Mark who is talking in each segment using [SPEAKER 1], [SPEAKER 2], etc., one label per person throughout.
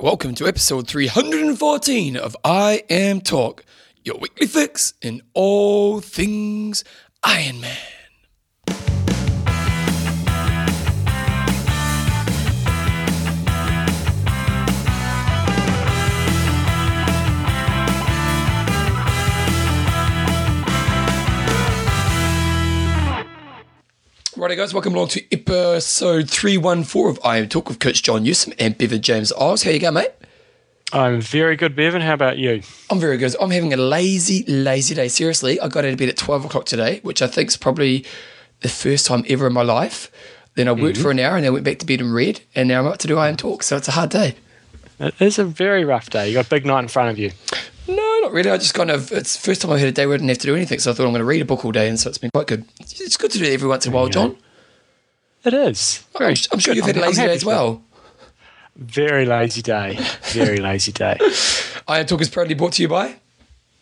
[SPEAKER 1] Welcome to episode 314 of IMTalk, your weekly fix in all things Ironman. Righty, guys, welcome along to episode 314 of IMTalk with Coach John Newsom and Bevan James Oz. How you going, mate?
[SPEAKER 2] I'm very good, Bevan. How about you?
[SPEAKER 1] I'm very good. I'm having a lazy, lazy day. Seriously, I got out of bed at 12 o'clock today, which I think is probably the first time ever in my life. Then I worked mm-hmm. for an hour and then went back to bed and read, and now I'm about to do IMTalk, so it's a hard day.
[SPEAKER 2] It is a very rough day. You got a big night in front of you.
[SPEAKER 1] No, not really. I just kind of, it's the first time I've had a day where I didn't have to do anything, so I thought I'm going to read a book all day, and so it's been quite good. It's good to do it every once in a while, John.
[SPEAKER 2] It is.
[SPEAKER 1] I'm, I'm sure
[SPEAKER 2] good.
[SPEAKER 1] you've had a lazy day as well.
[SPEAKER 2] Very lazy day. Very lazy day.
[SPEAKER 1] IMTalk is proudly brought to you by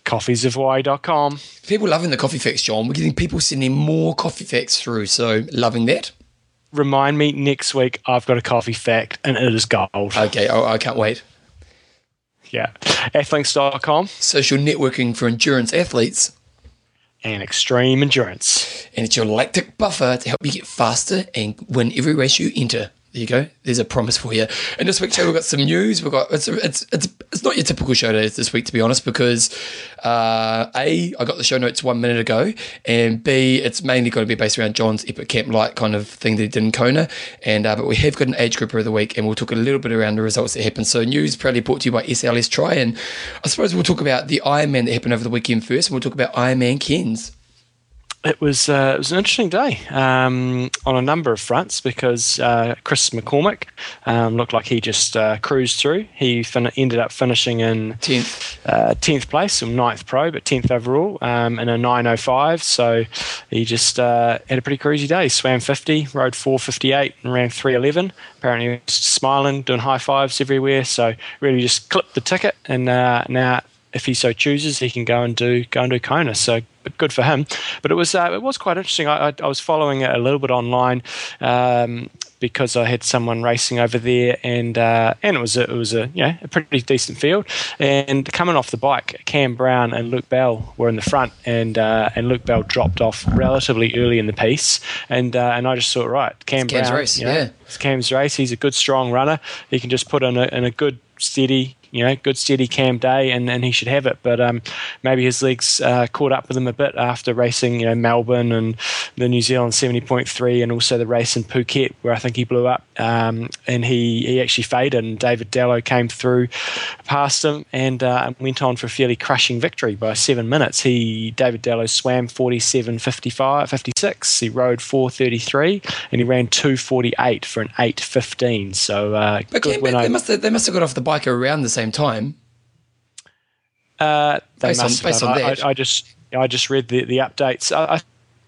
[SPEAKER 2] Coffeesofhawaii.com.
[SPEAKER 1] people loving the coffee facts, John. We're getting people sending more coffee facts through, so loving that.
[SPEAKER 2] Remind me next week I've got a coffee fact and it is gold.
[SPEAKER 1] Okay, oh, I can't wait.
[SPEAKER 2] Yeah. Athlinks.com
[SPEAKER 1] Social networking for endurance athletes,
[SPEAKER 2] and Extreme Endurance.
[SPEAKER 1] and it's your lactic buffer to help you get faster and win every race you enter. There you go. There's a promise for you. And this week's show, we've got some news. We've got it's it's it's, it's not your typical show this week, to be honest, because uh, a I got the show notes one minute ago, and b it's mainly going to be based around John's Epic Camp Light kind of thing that he did in Kona. And uh, but we have got an age grouper of the week, and we'll talk a little bit around the results that happened. So news proudly brought to you by SLS Tri, and I suppose we'll talk about the Ironman that happened over the weekend first, and we'll talk about Ironman Cairns.
[SPEAKER 2] It was uh, it was an interesting day um, on a number of fronts because uh, Chris McCormick um, looked like he just uh, cruised through. He fin- ended up finishing in
[SPEAKER 1] Tenth.
[SPEAKER 2] uh, 10th place, or 9th pro, but 10th overall um, in a 905. So he just uh, had a pretty cruisy day. Swam 50, rode 458, and ran 311. Apparently, he was smiling, doing high fives everywhere. So really just clipped the ticket, and uh, now. If he so chooses, he can go and do go and do Kona. So good for him. But it was uh, it was quite interesting. I, I, I was following it a little bit online um, because I had someone racing over there, and uh, and it was a, it was a yeah a pretty decent field. And coming off the bike, Cam Brown and Luke Bell were in the front, and uh, and Luke Bell dropped off relatively early in the piece, and uh, and I just thought right, Cam
[SPEAKER 1] It's Cam's
[SPEAKER 2] Brown,
[SPEAKER 1] race,
[SPEAKER 2] you know,
[SPEAKER 1] yeah.
[SPEAKER 2] it's Cam's race. He's a good strong runner. He can just put in a, in a good steady. You know, good steady cam day, and, and he should have it. But um, maybe his legs uh, caught up with him a bit after racing, you know, Melbourne and the New Zealand seventy point three, and also the race in Phuket where I think he blew up. Um, and he, he actually faded, and David Dellow came through past him and uh, went on for a fairly crushing victory by seven minutes. He David Dellow swam 47 56. He rode 433 and he ran 248 for an 815. So uh,
[SPEAKER 1] But
[SPEAKER 2] good
[SPEAKER 1] Cam,
[SPEAKER 2] win
[SPEAKER 1] they, must have, they must have got off the bike around the same time.
[SPEAKER 2] Uh, they
[SPEAKER 1] Based on-
[SPEAKER 2] must
[SPEAKER 1] based
[SPEAKER 2] have.
[SPEAKER 1] on
[SPEAKER 2] I,
[SPEAKER 1] that.
[SPEAKER 2] I, I just I just read the, the updates. I, I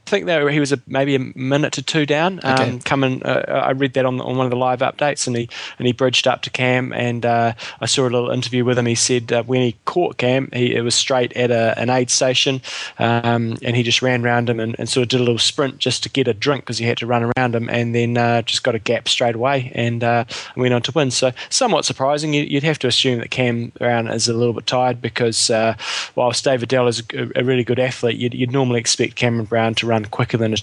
[SPEAKER 2] think that he was a, maybe a minute to two down. Um,
[SPEAKER 1] Okay.
[SPEAKER 2] Coming, uh, I read that on, on one of the live updates, and he and he bridged up to Cam, and uh, I saw a little interview with him. He said uh, when he caught Cam, he it was straight at a, an aid station, um, and he just ran around him and, and sort of did a little sprint just to get a drink because he had to run around him, and then uh, just got a gap straight away and uh, went on to win. So somewhat surprising. You, you'd have to assume that Cam Brown is a little bit tired because uh, whilst David Dell is a, a really good athlete, you'd, you'd normally expect Cameron Brown to run quicker than a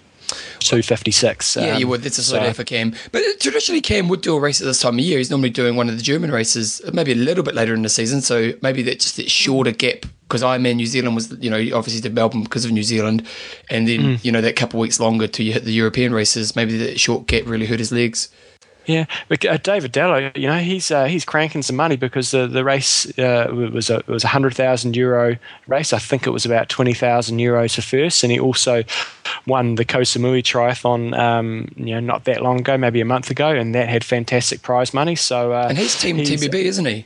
[SPEAKER 2] 256.
[SPEAKER 1] Yeah,
[SPEAKER 2] Um,
[SPEAKER 1] you would. That's a slow
[SPEAKER 2] so-
[SPEAKER 1] day for Cam. But traditionally, Cam would do a race at this time of year. He's normally doing one of the German races, maybe a little bit later in the season. So maybe that's just that shorter gap. Because Ironman New Zealand was, you know, obviously did Melbourne because of New Zealand, and then
[SPEAKER 2] Mm.
[SPEAKER 1] you know that couple of weeks longer till you hit the European races. Maybe that short gap really hurt his legs.
[SPEAKER 2] Yeah, but uh, David Dellow, you know, he's uh, he's cranking some money because the the race uh, was a was a hundred thousand euro race. I think it was about twenty thousand euros for first, and he also won the Koh Samui Triathlon, um, you know, not that long ago, maybe a month ago, and that had fantastic prize money. So uh,
[SPEAKER 1] And he's Team
[SPEAKER 2] he's-
[SPEAKER 1] TBB, isn't he?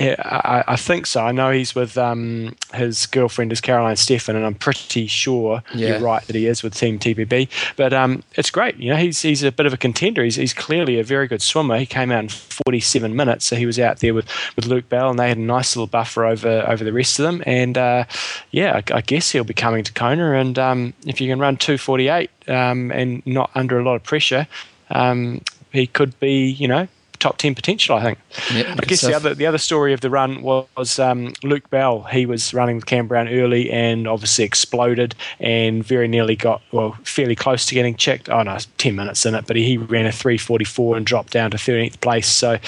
[SPEAKER 2] I, I think so. I know he's with um, his girlfriend is Caroline Steffen, and I'm pretty sure
[SPEAKER 1] Yeah.
[SPEAKER 2] you're right that he is with Team TBB. But um, it's great. You know, he's he's a bit of a contender. He's, he's clearly a very good swimmer. He came out in 47 minutes, so he was out there with, with Luke Bell, and they had a nice little buffer over over the rest of them. And uh, yeah, I, I guess he'll be coming to Kona. And um, if you can run 248 um, and not under a lot of pressure, um, he could be, you know, top ten potential. I think.
[SPEAKER 1] Yeah,
[SPEAKER 2] I guess the other the other story of the run was um, Luke Bell. He was running with Cam Brown early and obviously exploded and very nearly got well fairly close to getting checked. Oh no, ten minutes in it, but he, ran a three forty four and dropped down to thirteenth place. So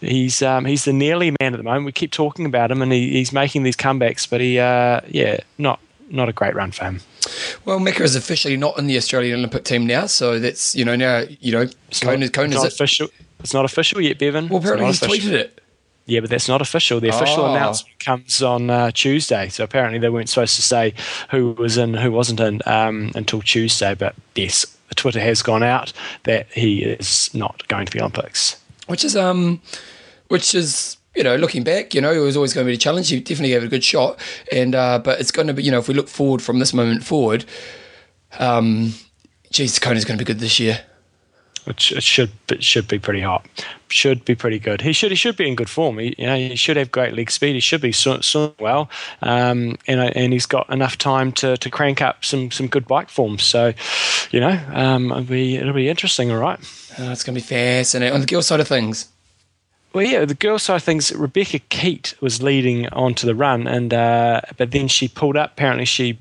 [SPEAKER 2] he's um, he's the nearly man at the moment. We keep talking about him and he, he's making these comebacks, but he uh, yeah not not a great run for him.
[SPEAKER 1] Well, Macca is officially not in the Australian Olympic team now, so that's you know now you know
[SPEAKER 2] It's
[SPEAKER 1] Cone,
[SPEAKER 2] not,
[SPEAKER 1] Cone
[SPEAKER 2] it's
[SPEAKER 1] is
[SPEAKER 2] not
[SPEAKER 1] it.
[SPEAKER 2] It's not official yet, Bevan.
[SPEAKER 1] Well, apparently he's
[SPEAKER 2] official.
[SPEAKER 1] tweeted it.
[SPEAKER 2] Yeah, but that's not official. The official
[SPEAKER 1] Oh.
[SPEAKER 2] announcement comes on uh, Tuesday. So apparently they weren't supposed to say who was in, who wasn't in um, until Tuesday. But yes, Twitter has gone out that he is not going to the Olympics.
[SPEAKER 1] which is um, which is you know looking back, you know, it was always going to be a challenge. You definitely gave it a good shot, and uh, but it's going to be you know if we look forward from this moment forward, um, geez, Kona's going to be good this year.
[SPEAKER 2] Which it should it should be pretty hot. Should be pretty good. He should he should be in good form. He, you know he should have great leg speed. He should be so, so well, um, and uh, and he's got enough time to, to crank up some some good bike form. So, you know, um, it'll be it'll be interesting. All right.
[SPEAKER 1] Uh, it's going to be fascinating on the girl side of things.
[SPEAKER 2] Well, yeah, the girl side of things, Rebecca Keat was leading onto the run, and uh, but then she pulled up. Apparently, she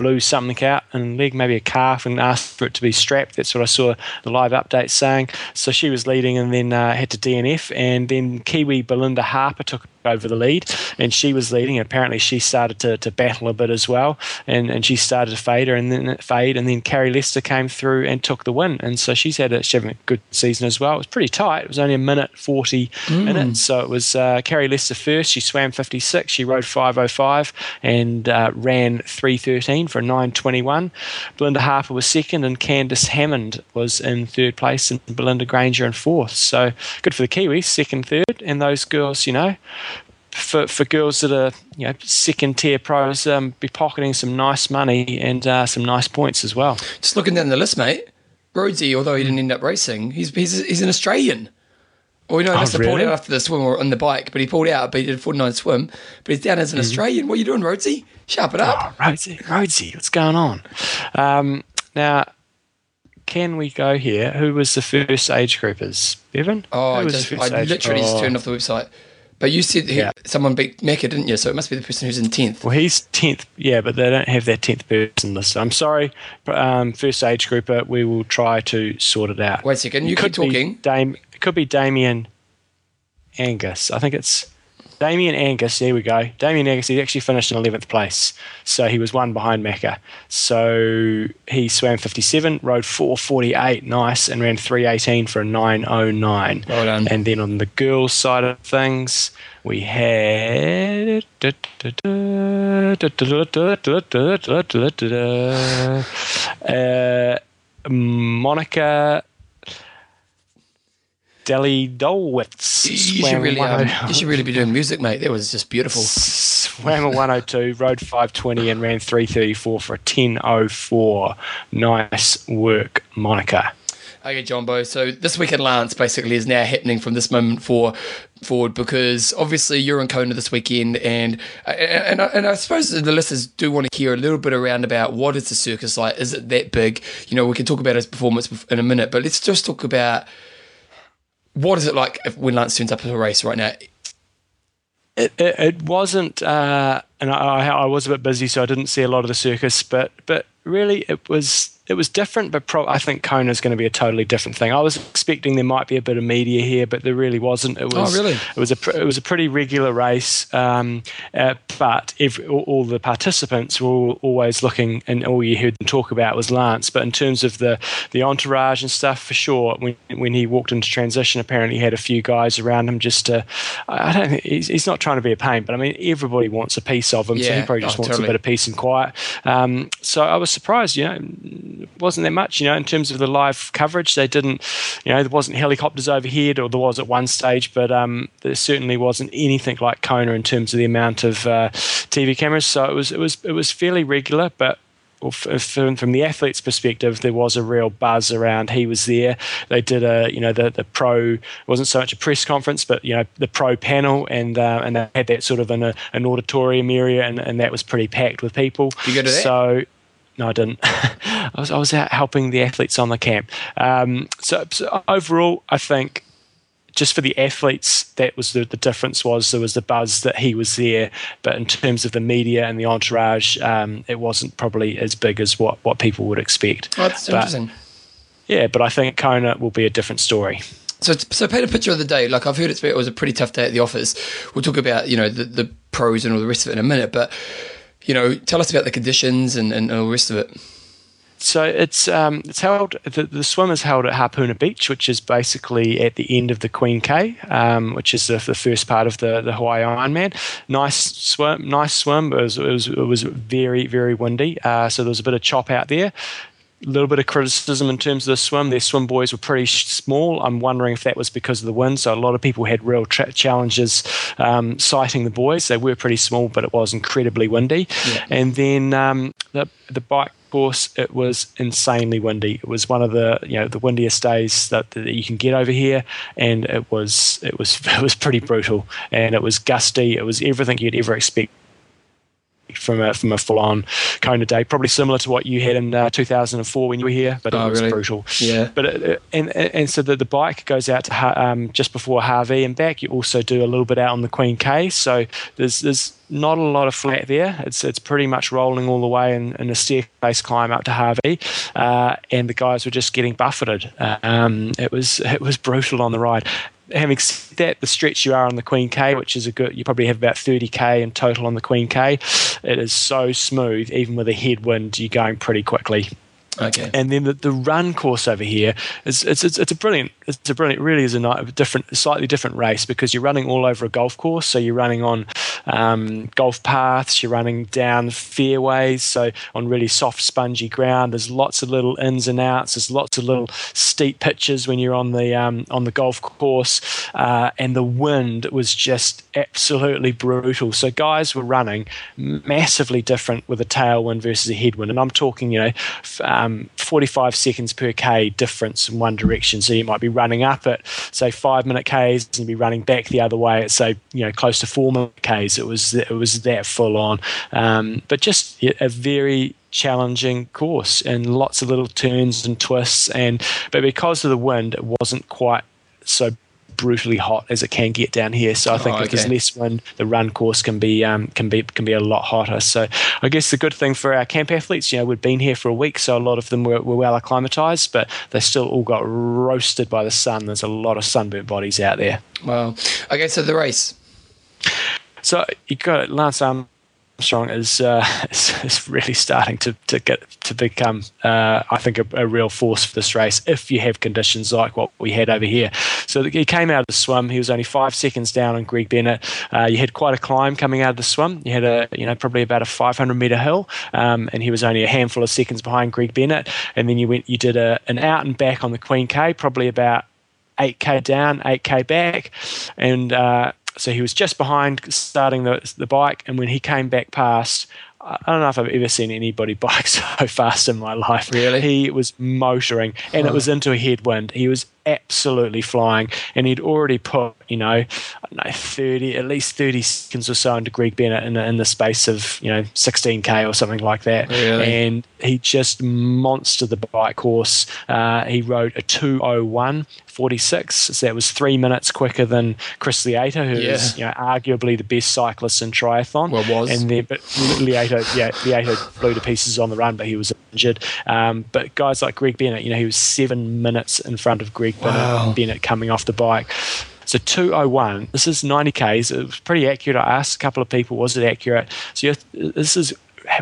[SPEAKER 2] blew something out in leg, maybe a calf, and asked for it to be strapped. That's what I saw the live update saying. So she was leading, and then uh, had to DNF, and then Kiwi Belinda Harper took over the lead, and she was leading. And apparently, she started to, to battle a bit as well, and, and she started to fade her, and then fade, and then Carrie Lester came through and took the win, and so she's had a, she's having a good season as well. It was pretty tight. It was only a minute forty in it, so it was uh, Carrie Lester first. She swam fifty six. She rode five oh five and uh, ran three thirteen for a nine twenty one. Belinda Harper was second, and Candice Hammond was in third place, and Belinda Granger in fourth. So good for the Kiwis, second, third, and those girls, you know for, for girls that are you know second tier pros, um, be pocketing some nice money and uh, some nice points as well.
[SPEAKER 1] Just looking down the list, mate. Rhodesy, although he didn't end up racing, he's he's, he's an Australian. Well, we know he
[SPEAKER 2] Oh,
[SPEAKER 1] must have pulled out after the swim or on the bike, but he pulled out, but he did a 49 swim. But he's down as an
[SPEAKER 2] Mm-hmm.
[SPEAKER 1] Australian. What are you doing, Rhodesy? Sharp it up.
[SPEAKER 2] Oh, Rhodesy, Rhodesy, what's going on? Um, now, can we go here? Who was the first age groupers? Bevan?
[SPEAKER 1] Oh, I, just, I literally just
[SPEAKER 2] Oh.
[SPEAKER 1] turned off the website. But you said
[SPEAKER 2] Yeah.
[SPEAKER 1] someone beat Macca, didn't you? So it must be the person who's in 10th.
[SPEAKER 2] Well, he's tenth, yeah, but they don't have their tenth person list. I'm sorry, um, first age grouper. We will try to sort it out.
[SPEAKER 1] Wait a second, you keep talking.
[SPEAKER 2] Dame, it could be Damien Angus. I think it's Damien Angus. There we go. Damien Angus. He actually finished in eleventh place, so he was one behind Macca. So he swam fifty-seven, rode four forty-eight, nice, and ran three eighteen for a nine oh nine.
[SPEAKER 1] Well done.
[SPEAKER 2] And then on the girls' side of things, we had. Uh, Monica Deli Dolwitz.
[SPEAKER 1] You, should really, um, you should really be doing music, mate. That was just beautiful.
[SPEAKER 2] Swam a 102, rode 520, and ran 334 for a 1004. Nice work, Monica.
[SPEAKER 1] Okay, Jumbo. So this weekend Lance basically is now happening from this moment for forward because obviously you're in Kona this weekend, and and and I, and I suppose the listeners do want to hear a little bit around about what is the circus like. Is it that big? You know, we can talk about his performance in a minute, but let's just talk about what is it like if, when Lance turns up at a race right now.
[SPEAKER 2] It, it, it wasn't, uh, and I, I was a bit busy, so I didn't see a lot of the circus. But but really, it was it was different. But pro- I think Kona is going to be a totally different thing. I was expecting there might be a bit of media here, but there really wasn't. It was
[SPEAKER 1] really?
[SPEAKER 2] It was a pr- it was a pretty regular race, um, uh, but every, all, all the participants were all, always looking, and all you heard them talk about was Lance. But in terms of the the entourage and stuff, for sure, when when he walked into transition, apparently he had a few guys around him just to. I don't think he's, he's not trying to be a pain, but I mean everybody wants a piece of him, so he probably just
[SPEAKER 1] Oh,
[SPEAKER 2] wants
[SPEAKER 1] totally.
[SPEAKER 2] a bit of peace and quiet. Um, so I was surprised, you know, wasn't that much, you know, in terms of the live coverage. They didn't, you know, there wasn't helicopters overhead, or there was at one stage, but um, there certainly wasn't anything like Kona in terms of the amount of uh, TV cameras. So it was it was it was fairly regular, but well, f- f- from the athlete's perspective, there was a real buzz around. He was there. They did a, you know, the the pro it wasn't so much a press conference, but you know, the pro panel, and uh, and they had that sort of in a, an auditorium area, and, and that was pretty packed with people.
[SPEAKER 1] You go to that?
[SPEAKER 2] So. No, I didn't. I was I was out helping the athletes on the camp. Um, so, so overall, I think just for the athletes, that was the, the difference. Was there was the buzz that he was there, but in terms of the media and the entourage, um, it wasn't probably as big as what, what people would expect.
[SPEAKER 1] Oh, that's
[SPEAKER 2] but,
[SPEAKER 1] interesting.
[SPEAKER 2] Yeah, but I think Kona will be a different story.
[SPEAKER 1] So, so paint a picture of the day. Like I've heard it's, it was a pretty tough day at the office. We'll talk about you know the, the pros and all the rest of it in a minute, but you know, tell us about the conditions and, and all the rest of it.
[SPEAKER 2] So it's um, it's held. The, the swim is held at Hapuna Beach, which is basically at the end of the Queen K, um, which is the, the, first part of the, the Hawaii Ironman. Nice swim, nice swim. It was it was, it was very very windy, uh, so there was a bit of chop out there little bit of criticism in terms of the swim. Their swim buoys were pretty small. I'm wondering if that was because of the wind. So a lot of people had real tra- challenges um, sighting the buoys. They were pretty small, but it was incredibly windy. Yeah. And then um, the the bike course, it was insanely windy. It was one of the you know the windiest days that, that you can get over here, and it was it was it was pretty brutal. And it was gusty. It was everything you'd ever expect from a from a full on Kona day, probably similar to what you had in uh, 2004 when you were here, but it oh, was really? brutal.
[SPEAKER 1] Yeah.
[SPEAKER 2] But it, uh, and and so the, the bike goes out to um, just before Hawi and back. You also do a little bit out on the Queen K, so there's there's not a lot of flat there. It's it's pretty much rolling all the way in, in a staircase climb up to Hawi, uh, and the guys were just getting buffeted. Um, it was it was brutal on the ride having said that, the stretch you are on the Queen K, which is a good, you probably have about 30k in total on the Queen K. It is so smooth, even with a headwind, you're going pretty quickly.
[SPEAKER 1] Okay.
[SPEAKER 2] And then the, the run course over here is it's, it's, it's a brilliant it's a brilliant really is a different slightly different race because you're running all over a golf course. So you're running on um, golf paths you're running down fairways so on really soft spongy ground. There's lots of little ins and outs. There's lots of little steep pitches when you're on the um, on the golf course. Uh, and the wind was just absolutely brutal. So guys were running massively different with a tailwind versus a headwind. And I'm talking you know um, 45 seconds per K difference in one direction. So you might be running up at, say, five minute Ks and you'd be running back the other way at, say, you know, close to four minute Ks. It was, it was that full on. Um, but just a very challenging course and lots of little turns and twists. And But because of the wind, it wasn't quite so brutally hot as it can get down here. So I think oh, okay. if there's less wind, the run course can be um, can be can be a lot hotter. So I guess the good thing for our camp athletes, you know, we've been here for a week, so a lot of them were, were well acclimatized, but they still all got roasted by the sun. There's a lot of sunburnt bodies out there.
[SPEAKER 1] Wow. Okay, so the race.
[SPEAKER 2] So you got Lance Armstrong Armstrong is, uh, is, is really starting to, to get to become, uh, I think, a, a, real force for this race. If you have conditions like what we had over here, so he came out of the swim. He was only five seconds down on Greg Bennett. Uh, you had quite a climb coming out of the swim. You had a you know probably about a 500 meter hill, um, and he was only a handful of seconds behind Greg Bennett. And then you went, you did a, an out and back on the Queen K, probably about 8k down, 8k back, and uh, so he was just behind starting the, the bike, and when he came back past, I don't know if I've ever seen anybody bike so fast in my life.
[SPEAKER 1] Really?
[SPEAKER 2] He was motoring, and it was into a headwind. He was absolutely flying, and he'd already put, you know, know, thirty, at least thirty seconds or so into Greg Bennett in the, in the space of you know sixteen k or something like that.
[SPEAKER 1] Really?
[SPEAKER 2] And he just monstered the bike course. Uh, he rode a two oh one 46. So that was three minutes quicker than Chris Lieto, who yeah. is you know, arguably the best cyclist in triathlon.
[SPEAKER 1] Well, was.
[SPEAKER 2] And then, but Lieto, yeah, Lieto blew to pieces on the run, but he was injured. Um, but guys like Greg Bennett, you know, he was seven minutes in front of Greg wow. Bennett coming off the bike. So 201, this is 90 Ks. It was pretty accurate. I asked a couple of people, was it accurate? So this is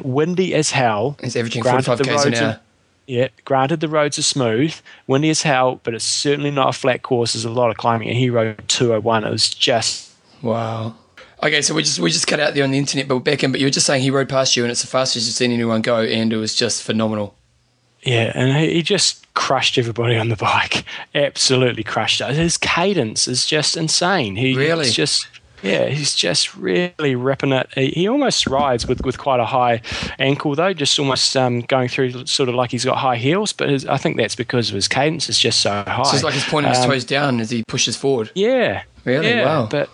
[SPEAKER 2] windy as hell.
[SPEAKER 1] It's averaging 45 Ks an hour.
[SPEAKER 2] Yeah, granted the roads are smooth, windy as hell, but it's certainly not a flat course. There's a lot of climbing, and he rode 201. It was just
[SPEAKER 1] wow. Okay, so we just we just cut out there on the internet, but we're back in. But you were just saying he rode past you, and it's the fastest you've seen anyone go, and it was just phenomenal.
[SPEAKER 2] Yeah, and he just crushed everybody on the bike. Absolutely crushed it. His cadence is just insane. He
[SPEAKER 1] really
[SPEAKER 2] just yeah, he's just really ripping it. He, he, almost rides with, with quite a high ankle, though, just almost um, going through sort of like he's got high heels. But his, I think that's because of his cadence is just so high.
[SPEAKER 1] So it's like he's pointing um, his toes down as he pushes forward.
[SPEAKER 2] Yeah.
[SPEAKER 1] Really?
[SPEAKER 2] Yeah,
[SPEAKER 1] wow.
[SPEAKER 2] But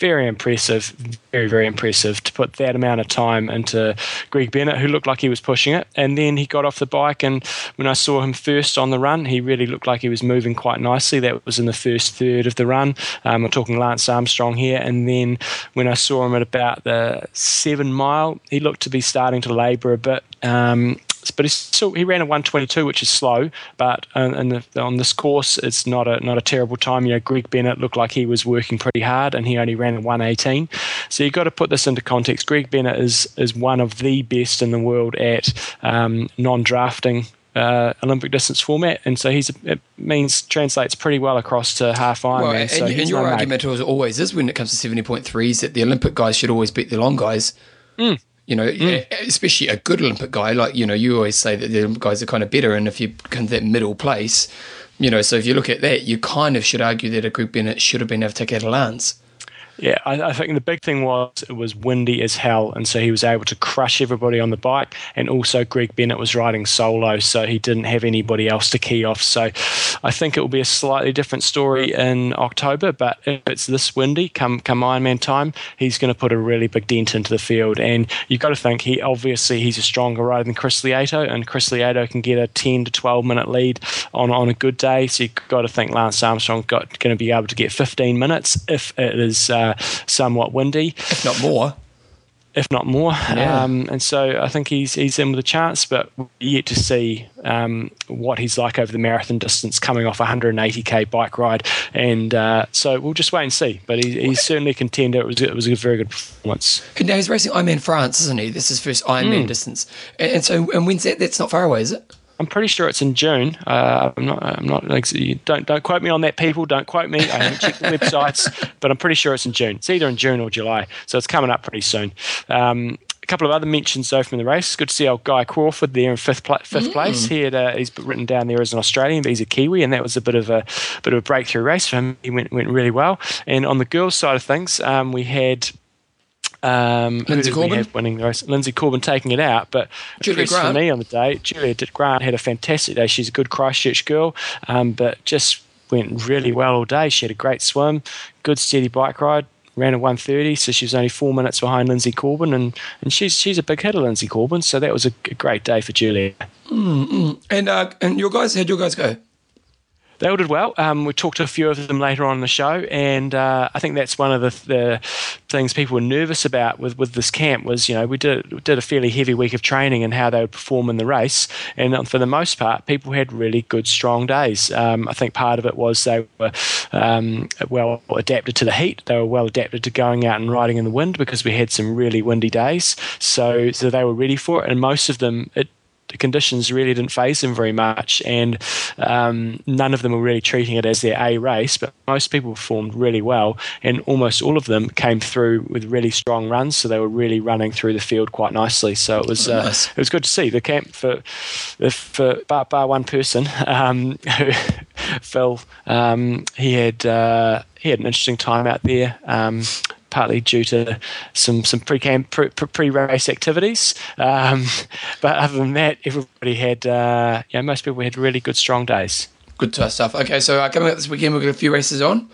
[SPEAKER 2] very impressive, very, very impressive to put that amount of time into Greg Bennett, who looked like he was pushing it. And then he got off the bike, and when I saw him first on the run, he really looked like he was moving quite nicely. That was in the first third of the run. Um, we're talking Lance Armstrong here. And then when I saw him at about the seven mile, he looked to be starting to labour a bit. Um, but he still he ran a 122, which is slow. But the, on this course, it's not a not a terrible time. You know, Greg Bennett looked like he was working pretty hard, and he only ran a 118. So you've got to put this into context. Greg Bennett is is one of the best in the world at um, non-drafting uh, Olympic distance format, and so he's it means translates pretty well across to half Ironman. Well, and,
[SPEAKER 1] so
[SPEAKER 2] and
[SPEAKER 1] your no argument always is when it comes to seventy point threes that the Olympic guys should always beat the long guys.
[SPEAKER 2] Mm.
[SPEAKER 1] You know, mm. especially a good Olympic guy, like, you know, you always say that the Olympic guys are kind of better. And if you come that middle place, you know, so if you look at that, you kind of should argue that a Greg Bennett should have been able to take out a Lance.
[SPEAKER 2] Yeah, I, I, think the big thing was it was windy as hell, and so he was able to crush everybody on the bike. And also, Greg Bennett was riding solo, so he didn't have anybody else to key off. So, I think it will be a slightly different story in October. But if it's this windy, come come Ironman time, he's going to put a really big dent into the field. And you've got to think he obviously he's a stronger rider than Chris Lieto, and Chris Lieto can get a ten to twelve minute lead on on a good day. So you've got to think Lance Armstrong got going to be able to get fifteen minutes if it is. Uh, somewhat windy,
[SPEAKER 1] if not more.
[SPEAKER 2] If not more, yeah. um, and so I think he's he's in with a chance, but we yet to see um, what he's like over the marathon distance, coming off a 180k bike ride, and uh, so we'll just wait and see. But he, he's certainly a contender. It was it was a very good performance.
[SPEAKER 1] And now he's racing Ironman France, isn't he? This is his first Ironman mm. distance, and, and so and when's that? That's not far away, is it?
[SPEAKER 2] I'm pretty sure it's in June. Uh, I'm not. I'm not. Like, don't don't quote me on that, people. Don't quote me. I haven't checked the websites, but I'm pretty sure it's in June. It's either in June or July, so it's coming up pretty soon. Um, a couple of other mentions though from the race. Good to see old Guy Crawford there in fifth pl- fifth mm. place. He had, uh, he's written down there as an Australian, but he's a Kiwi, and that was a bit of a bit of a breakthrough race for him. He went went really well. And on the girls' side of things, um, we had um,
[SPEAKER 1] Lindsay Corbin
[SPEAKER 2] winning the race. Lindsay Corbin taking it out, but
[SPEAKER 1] Julia
[SPEAKER 2] Grant. for me on the day, Julia Grant had a fantastic day. She's a good Christchurch girl, um, but just went really well all day. She had a great swim, good steady bike ride. Ran a 130, so she was only four minutes behind Lindsay Corbin, and, and she's she's a big hitter, Lindsay Corbin. So that was a, a great day for Julia.
[SPEAKER 1] Mm-hmm. And uh, and your guys, how'd your guys go?
[SPEAKER 2] They all did well. Um, we talked to a few of them later on in the show, and uh, I think that's one of the, the, things people were nervous about with, with this camp was, you know, we did, did a fairly heavy week of training and how they would perform in the race, and for the most part, people had really good, strong days. Um, I think part of it was they were um, well adapted to the heat. They were well adapted to going out and riding in the wind because we had some really windy days, so so they were ready for it, and most of them it the conditions really didn't phase them very much, and um, none of them were really treating it as their A race. But most people performed really well, and almost all of them came through with really strong runs. So they were really running through the field quite nicely. So it was uh, nice. it was good to see the camp for for bar, bar one person um, who Phil. Um, he had uh, he had an interesting time out there. Um, partly due to some some pre-camp pre race activities. Um, but other than that, everybody had uh, yeah most people had really good strong days.
[SPEAKER 1] Good stuff. Okay, so uh, coming up this weekend, we've got a few races on.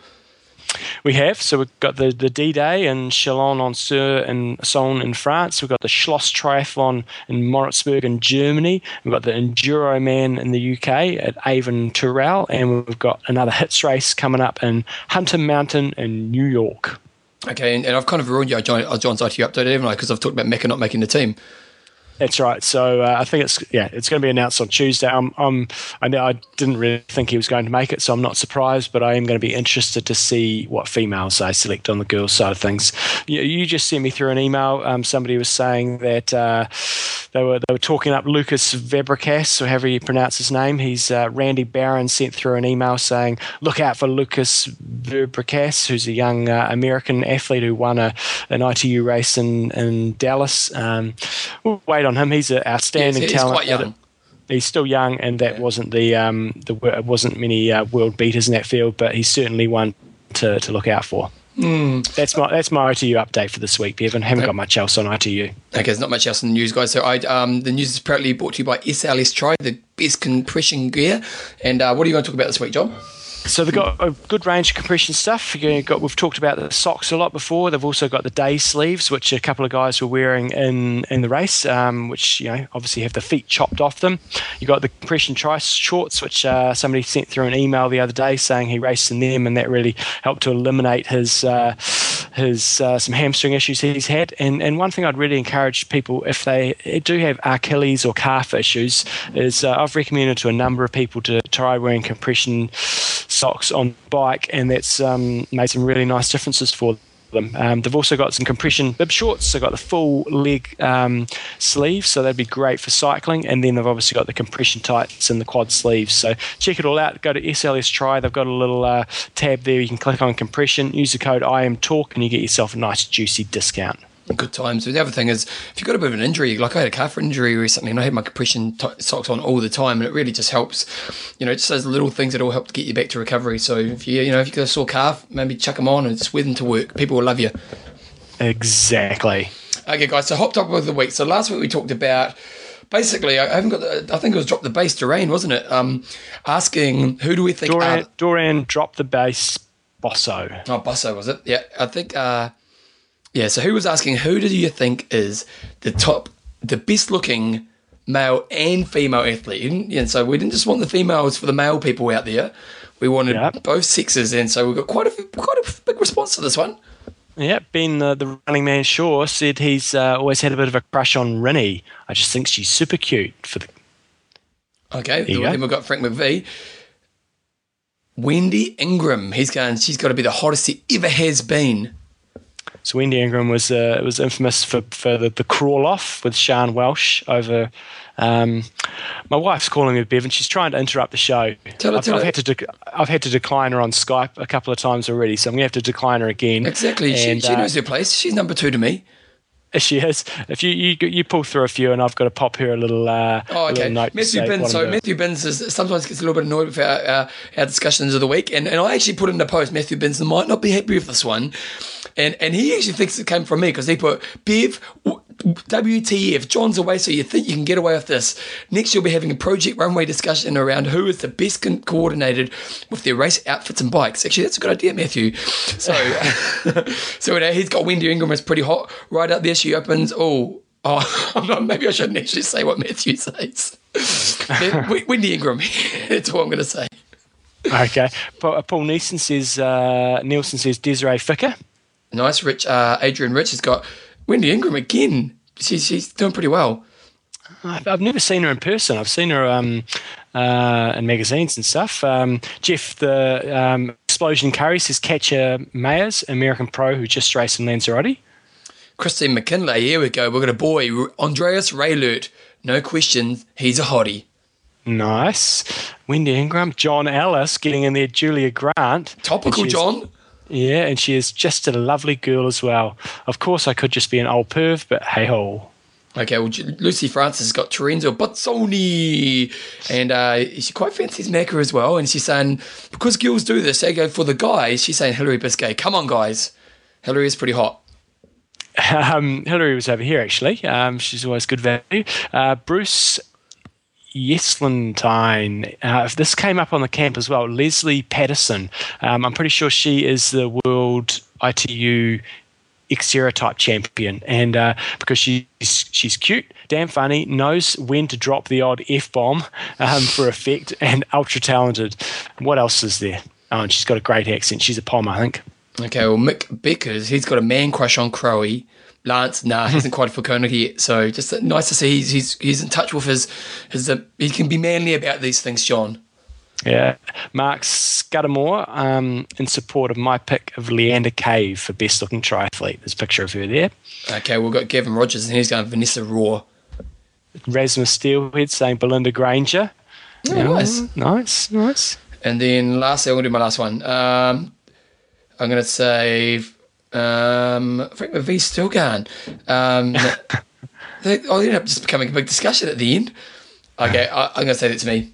[SPEAKER 2] We have. So we've got the, the D Day in Chalon-en-Sur and Saône in France. We've got the Schloss Triathlon in Moritzburg in Germany. We've got the Enduro Man in the UK at Avon Tyrrell. And we've got another HITS race coming up in Hunter Mountain in New York.
[SPEAKER 1] Okay, and, and I've kind of ruined your John, John's ITU update, haven't I? Because I've talked about Macca not making the team.
[SPEAKER 2] That's right. So uh, I think it's yeah, it's going to be announced on Tuesday. I'm, I'm I know I didn't really think he was going to make it, so I'm not surprised. But I am going to be interested to see what females they select on the girls' side of things. You, you just sent me through an email. Um, somebody was saying that uh, they were they were talking up Lucas Fabricas, or however you pronounce his name. He's uh, Randy Barron sent through an email saying, "Look out for Lucas Fabricas, who's a young uh, American athlete who won a an ITU race in in Dallas." Um, we'll wait on him. He's an outstanding
[SPEAKER 1] yes,
[SPEAKER 2] he's talent.
[SPEAKER 1] Quite young.
[SPEAKER 2] He's still young, and that yeah. wasn't the um, the wasn't many uh, world beaters in that field, but he's certainly one to, to look out for.
[SPEAKER 1] Mm.
[SPEAKER 2] That's my that's my ITU update for this week, Bevan. Haven't okay. got much else on ITU.
[SPEAKER 1] Okay, there's not much else in the news, guys. So I um, the news is proudly brought to you by SLS Tri, the best compression gear. And uh, what are you going to talk about this week, John?
[SPEAKER 2] So they've got a good range of compression stuff. Got, we've talked about the socks a lot before. They've also got the day sleeves, which a couple of guys were wearing in, in the race, um, which you know obviously have the feet chopped off them. You got the compression tri shorts, which uh, somebody sent through an email the other day saying he raced in them, and that really helped to eliminate his uh, his uh, some hamstring issues he's had. And and one thing I'd really encourage people if they do have Achilles or calf issues is uh, I've recommended to a number of people to try wearing compression socks on bike, and that's um, made some really nice differences for them. Um, they've also got some compression bib shorts. They've got the full leg um, sleeve, so that'd be great for cycling. And then they've obviously got the compression tights and the quad sleeves. So check it all out. Go to SLS Tri. They've got a little uh, tab there. You can click on compression, use the code IMTalk, and you get yourself a nice juicy discount
[SPEAKER 1] good times. The other thing is, if you've got a bit of an injury, like I had a calf injury recently, and I had my compression t- socks on all the time, and it really just helps. You know, just those little things that all help to get you back to recovery. So if you, you know, if you got a sore calf, maybe chuck them on and just wear them to work. People will love you.
[SPEAKER 2] Exactly.
[SPEAKER 1] Okay, guys. So hot topic of the week. So last week we talked about. Basically, I haven't got. The, I think it was drop the base, Dorian, wasn't it? Um, asking who do we think?
[SPEAKER 2] Dorian, are, Dorian dropped the base. Bosso.
[SPEAKER 1] Oh, Bosso was it? Yeah, I think. Uh, yeah, so who was asking who do you think is the top, the best looking male and female athlete? And so we didn't just want the females for the male people out there. We wanted both sexes, and so we got quite a quite a big response to this one.
[SPEAKER 2] Yeah, Ben, the, the running man Shaw, said he's uh, always had a bit of a crush on Rinny. I just think she's super cute for the.
[SPEAKER 1] Okay, then we've got Frank McVie. Wendy Ingram, he's going. She's got to be the hottest he ever has been.
[SPEAKER 2] So Wendy Ingram was uh, was infamous for, for the, the crawl off with Sian Welch over. Um, my wife's calling me Bevan. She's trying to interrupt the show.
[SPEAKER 1] Tell her,
[SPEAKER 2] I've,
[SPEAKER 1] tell
[SPEAKER 2] I've
[SPEAKER 1] her.
[SPEAKER 2] had to de- I've had to decline her on Skype a couple of times already, so I'm gonna have to decline her again.
[SPEAKER 1] Exactly. And, she, she uh, knows her place. She's number two to me.
[SPEAKER 2] She is. If you, you you pull through a few, and I've got to pop her a little. Uh,
[SPEAKER 1] oh, okay.
[SPEAKER 2] Little
[SPEAKER 1] Matthew Binns. So Matthew Binns is, sometimes gets a little bit annoyed with our, our, our, discussions of the week, and, and I actually put in a post. Matthew Binns might not be happy with this one, and and he actually thinks it came from me because he put Bev. WTF, John's away, so you think you can get away with this. Next, you'll be having a project runway discussion around who is the best con- coordinated with their race outfits and bikes. Actually, that's a good idea, Matthew. So, so you know, he's got Wendy Ingram is pretty hot right up there. She opens. Oh, oh, maybe I shouldn't actually say what Matthew says. Wendy Ingram. that's what I'm going to say.
[SPEAKER 2] Okay. Paul Neeson says, uh, Nielsen says Desiree Ficker.
[SPEAKER 1] Nice. Rich, uh, Adrian Rich has got Wendy Ingram again. She's, she's doing pretty well.
[SPEAKER 2] I've, I've never seen her in person. I've seen her um, uh, in magazines and stuff. Um, Jeff, the um, Explosion Curry says catcher Mayers, American pro who just raced in Lanzarote.
[SPEAKER 1] Christine McKinley, here we go. We've got a boy, Andreas Raelert. No questions, he's a hottie.
[SPEAKER 2] Nice. Wendy Ingram, John Ellis getting in there, Julia Grant.
[SPEAKER 1] Topical, John.
[SPEAKER 2] Yeah, and she is just a lovely girl as well. Of course, I could just be an old perv, but hey ho.
[SPEAKER 1] Okay, well, Lucy Francis has got Terenzo Bozzoni, and uh, she quite fancies Macca as well. And she's saying, because girls do this, they go for the guys. She's saying Hillary Biscay. Come on, guys. Hillary is pretty hot.
[SPEAKER 2] Um, Hillary was over here, actually. Um, she's always good value. Uh, Bruce Yeslentine. Uh, this came up on the camp as well. Lesley Paterson. Um, I'm pretty sure she is the world ITU Xterra type champion, and uh, because she's she's cute, damn funny, knows when to drop the odd f bomb um, for effect, and ultra talented. What else is there? Oh, and she's got a great accent. She's a pom, I think.
[SPEAKER 1] Okay, well, Mick Beckers, he's got a man crush on Crowe. Lance, nah, he hasn't quite for Kona yet. So just nice to see he's he's, he's in touch with his his. Uh, he can be manly about these things, John.
[SPEAKER 2] Yeah, Mark Scudamore um, in support of my pick of Leanda Cave for best looking triathlete. There's a picture of her there.
[SPEAKER 1] Okay, we've got Gavin Rogers and he's going Vanessa Raw.
[SPEAKER 2] Rasmus Steelhead saying Belinda Granger.
[SPEAKER 1] Oh, nice.
[SPEAKER 2] Nice, nice.
[SPEAKER 1] And then lastly, I'm going to do my last one. Um, I'm going to say um, Frank McVie still going. Um, they, oh, ended up just becoming a big discussion at the end. Okay, I, am going to say that to me.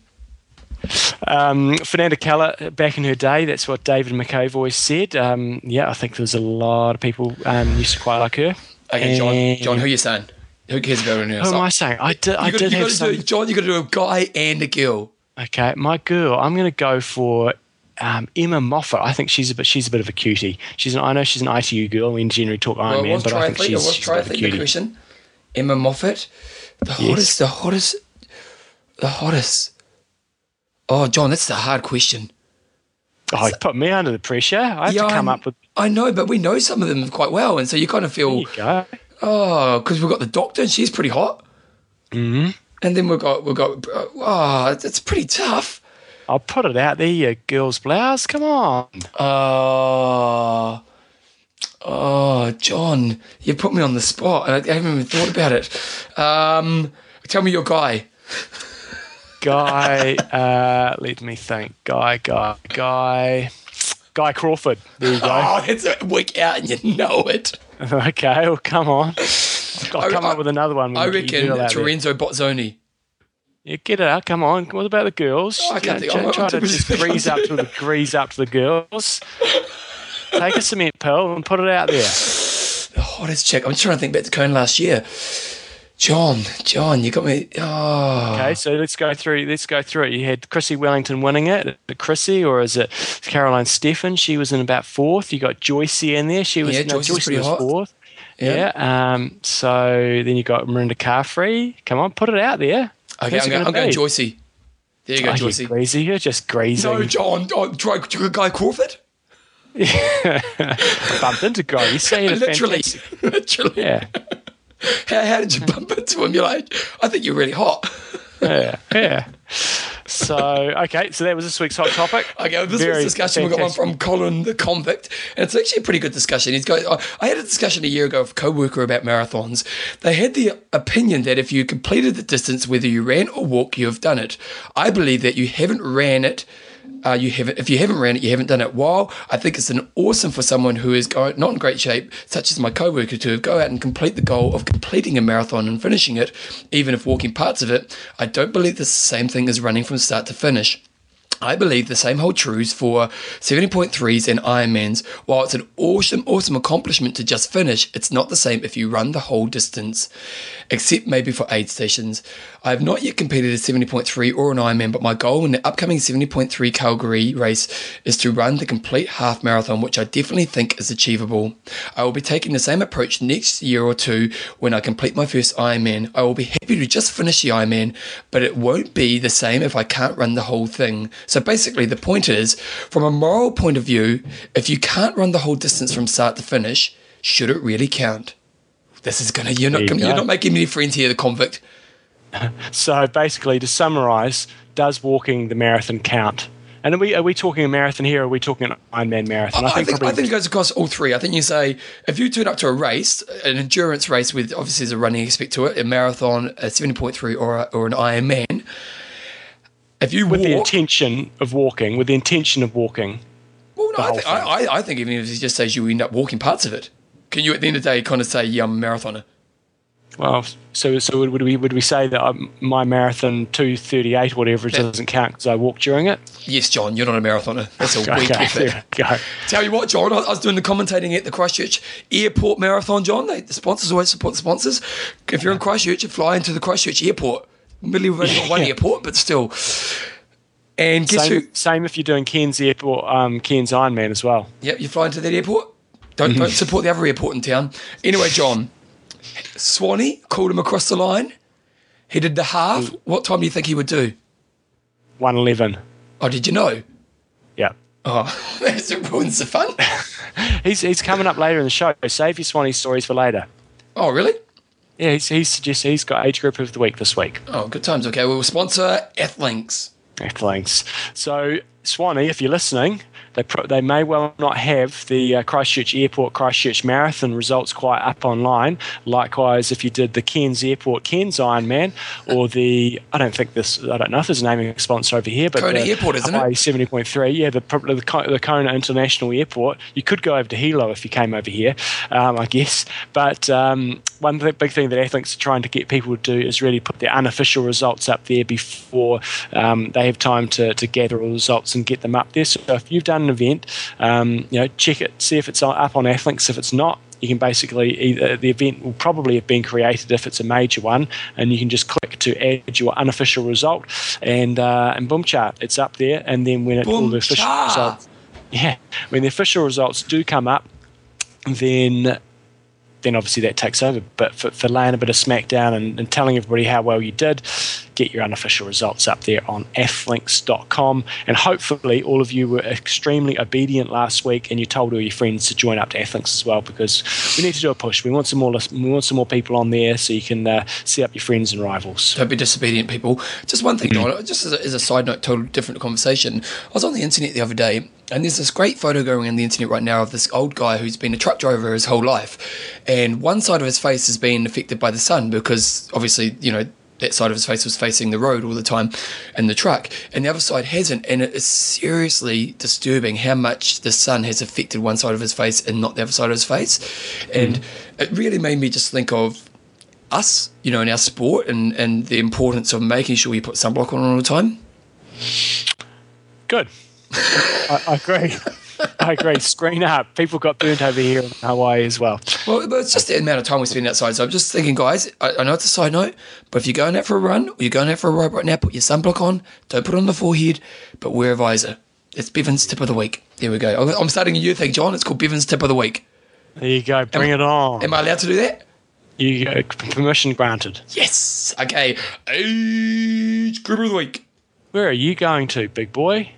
[SPEAKER 2] Um, Fernanda Keller, back in her day, that's what David McCabe always said. Um, yeah, I think there's a lot of people um, used to quite like her.
[SPEAKER 1] Okay, John, John, who are you saying? Who cares about her?
[SPEAKER 2] Who am I saying? I did. I
[SPEAKER 1] did
[SPEAKER 2] have
[SPEAKER 1] some... do, John, you've got to do a guy and a girl.
[SPEAKER 2] Okay, my girl. I'm going to go for um, Emma Moffatt. I think she's a bit she's a bit of a cutie. She's an I know she's an ITU girl. We generally talk Ironman, but I think she's, she's a bit of a cutie.
[SPEAKER 1] question. Emma Moffatt, the hottest, the hottest, the hottest. Oh, John, that's the hard question.
[SPEAKER 2] Oh, you put me under the pressure. I have
[SPEAKER 1] Yeah,
[SPEAKER 2] to come
[SPEAKER 1] I'm-
[SPEAKER 2] up with.
[SPEAKER 1] I know, but we know some of them quite well, and so you kind of
[SPEAKER 2] There
[SPEAKER 1] feel
[SPEAKER 2] you go.
[SPEAKER 1] oh, because we've got the Doctor, and she's pretty hot,
[SPEAKER 2] hmm
[SPEAKER 1] and then we've got we've got oh, it's it's pretty tough.
[SPEAKER 2] I'll put it out there, you girls' blouse. Come on.
[SPEAKER 1] Oh, oh, John, you put me on the spot, I haven't even thought about it. Um, tell me your guy.
[SPEAKER 2] Guy, uh, let me think. Guy, guy, guy. Guy Crawford. There you go.
[SPEAKER 1] Oh, it's a week out, and you know it.
[SPEAKER 2] okay, well, come on. I'll come
[SPEAKER 1] I-
[SPEAKER 2] up with another one.
[SPEAKER 1] I reckon
[SPEAKER 2] your girl out there.
[SPEAKER 1] Terenzo Bozzoni.
[SPEAKER 2] Yeah, get it out. Come on. What about the girls?
[SPEAKER 1] Oh, I can't
[SPEAKER 2] You
[SPEAKER 1] think-
[SPEAKER 2] know, try
[SPEAKER 1] I'm
[SPEAKER 2] to just grease up to the grease up to the girls. Take a cement pill and put it out there.
[SPEAKER 1] The hottest chick. I'm trying to think back to Kona last year. John, John, you got me. Oh,
[SPEAKER 2] Okay, so let's go through. Let's go through it. You had Chrissie Wellington winning it. Is it Chrissy or is it Caroline Steffen? She was in about fourth. You got Joycey in there. She was
[SPEAKER 1] Yeah,
[SPEAKER 2] no,
[SPEAKER 1] pretty
[SPEAKER 2] was
[SPEAKER 1] hot.
[SPEAKER 2] fourth.
[SPEAKER 1] Yeah.
[SPEAKER 2] Yeah. Um. So then you got Mirinda Carfrae. Come on, put it out there.
[SPEAKER 1] Okay,
[SPEAKER 2] Who's
[SPEAKER 1] I'm going, I'm going? Joycey. There you go,
[SPEAKER 2] you're
[SPEAKER 1] Joycey.
[SPEAKER 2] greasy. You're just greasy.
[SPEAKER 1] No, John. Oh, try, Guy Crawford.
[SPEAKER 2] bumped into Guy. You had a
[SPEAKER 1] Literally.
[SPEAKER 2] fantastic-
[SPEAKER 1] Literally.
[SPEAKER 2] Yeah.
[SPEAKER 1] How, how did you bump into him? You're like, I think you're really hot.
[SPEAKER 2] yeah, yeah. So okay, so that was this week's hot topic.
[SPEAKER 1] Okay, well, this
[SPEAKER 2] Very
[SPEAKER 1] week's discussion we got one from Colin the convict, and it's actually a pretty good discussion. He's got. Uh, I had a discussion a year ago with a co-worker about marathons. They had the opinion that if you completed the distance, whether you ran or walked, you have done it. I believe that you haven't ran it. Uh, you haven't. If you haven't ran it, you haven't done it. While I think it's an awesome for someone who is going, not in great shape, such as my co-worker, to go out and complete the goal of completing a marathon and finishing it, even if walking parts of it. I don't believe the same thing as running from start to finish. I believe the same hold trues for 70.3s and Ironmans. While it's an awesome, awesome accomplishment to just finish, it's not the same if you run the whole distance, except maybe for aid stations. I have not yet competed a 70.3 or an Ironman, but my goal in the upcoming 70.3 Calgary race is to run the complete half marathon, which I definitely think is achievable. I will be taking the same approach next year or two when I complete my first Ironman. I will be happy to just finish the Ironman, but it won't be the same if I can't run the whole thing. So basically, the point is, from a moral point of view, if you can't run the whole distance from start to finish, should it really count? This is gonna you're not
[SPEAKER 2] you
[SPEAKER 1] gonna, you're not making many friends here, the convict.
[SPEAKER 2] So basically, to summarise, does walking the marathon count? And are we are we talking a marathon here? Or are we talking an Ironman marathon?
[SPEAKER 1] I, I think I
[SPEAKER 2] probably
[SPEAKER 1] think it goes across all three. I think you say if you turn up to a race, an endurance race with obviously there's a running aspect to it, a marathon, a seventy point three, or a, or an Ironman. If you
[SPEAKER 2] with the intention of walking, with the intention of walking.
[SPEAKER 1] well, no, I, think, I, I, I think even if it just says you end up walking parts of it, can you at the end of the day kind of say, yeah, I'm a marathoner?
[SPEAKER 2] Well, so so would we would we say that um, my marathon two thirty eight whatever it doesn't count because I walked during it?
[SPEAKER 1] Yes, John, you're not a marathoner. That's a weak
[SPEAKER 2] Okay,
[SPEAKER 1] effort.
[SPEAKER 2] there we go.
[SPEAKER 1] Tell you what, John, I was doing the commentating at the Christchurch Airport Marathon, John. They, the sponsors always support the sponsors. If you're in Christchurch, you fly into the Christchurch Airport. Admittedly, we've only got one airport, but still. And guess who?
[SPEAKER 2] Same, same if you're doing Cairns Airport, um, Cairns Ironman as well.
[SPEAKER 1] Yep, you fly into that airport. Don't, don't support the other airport in town. Anyway, John, Swanee called him across the line. He did the half. Mm. What time do you think he would do?
[SPEAKER 2] One eleven.
[SPEAKER 1] Oh, did you know?
[SPEAKER 2] Yeah.
[SPEAKER 1] Oh, that ruins the fun.
[SPEAKER 2] He's he's coming up later in the show. Save your Swanee stories for later.
[SPEAKER 1] Oh, really?
[SPEAKER 2] Yeah, he's he's he's got age group of the week this week.
[SPEAKER 1] Oh, good times. Okay, we'll sponsor Athlinks.
[SPEAKER 2] Thanks. So Swanee, if you're listening, they pro- they may well not have the uh, Christchurch Airport Christchurch Marathon results quite up online. Likewise, if you did the Cairns Airport Cairns Ironman or the I don't think this I don't know if there's a naming sponsor over here, but
[SPEAKER 1] Kona
[SPEAKER 2] the
[SPEAKER 1] Airport, isn't it?
[SPEAKER 2] Seventy point three, yeah, the, probably the the Kona International Airport. You could go over to Hilo if you came over here, um, I guess. But um, one th- big thing that Athlinks are trying to get people to do is really put their unofficial results up there before um, they have time to, to gather all the results and get them up there. So if you've done run an event, um, you know, check it, see if it's up on Athlinks. If it's not, you can basically either the event will probably have been created if it's a major one, and you can just click to add your unofficial result, and uh, and boom chart, it's up there. And then when it, all the official results, yeah, when the official results do come up, then then obviously that takes over. But for, for laying a bit of smackdown and, and telling everybody how well you did, get your unofficial results up there on athlinks.com. And hopefully, all of you were extremely obedient last week and you told all your friends to join up to Athlinks as well because we need to do a push. We want some more, we want some more people on there so you can uh, see up your friends and rivals.
[SPEAKER 1] Don't be disobedient, people. Just one thing, mm-hmm. just as a, as a side note, totally different conversation. I was on the internet the other day and there's this great photo going on the internet right now of this old guy who's been a truck driver his whole life. And one side of his face has been affected by the sun because obviously, you know, that side of his face was facing the road all the time and the truck, and the other side hasn't. And it is seriously disturbing how much the sun has affected one side of his face and not the other side of his face. And mm. it really made me just think of us, you know, in our sport and, and the importance of making sure we put sunblock on all the time.
[SPEAKER 2] Good. I, I agree. I agree. Screen up. People got burnt over here in Hawaii as well.
[SPEAKER 1] Well, but it's just the amount of time we spend outside. So I'm just thinking, guys, I, I know it's a side note, but if you're going out for a run or you're going out for a ride right now, put your sunblock on. Don't put it on the forehead, but wear a visor. It's Bevan's tip of the week. There we go. I'm starting a new thing, John. It's called Bevan's tip of the week.
[SPEAKER 2] There you go. Bring am, it on.
[SPEAKER 1] Am I allowed to do that?
[SPEAKER 2] You uh, permission granted.
[SPEAKER 1] Yes. Okay. Age group of the week.
[SPEAKER 2] Where are you going to, big boy?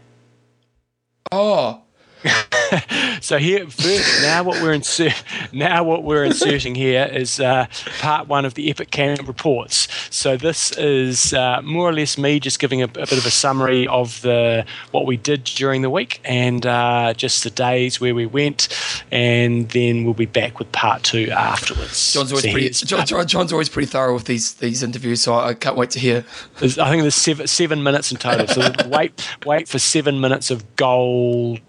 [SPEAKER 1] Oh,
[SPEAKER 2] so here first now what we're now what we're inserting here is uh, part one of the epic camp reports. So this is uh, more or less me just giving a, a, bit of a summary of the what we did during the week and uh, just the days where we went and then we'll be back with part two afterwards.
[SPEAKER 1] John's always, so pretty, John, John's always pretty thorough with these these interviews so i can't wait to hear.
[SPEAKER 2] I think there's seven, seven minutes in total. So wait wait for seven minutes of gold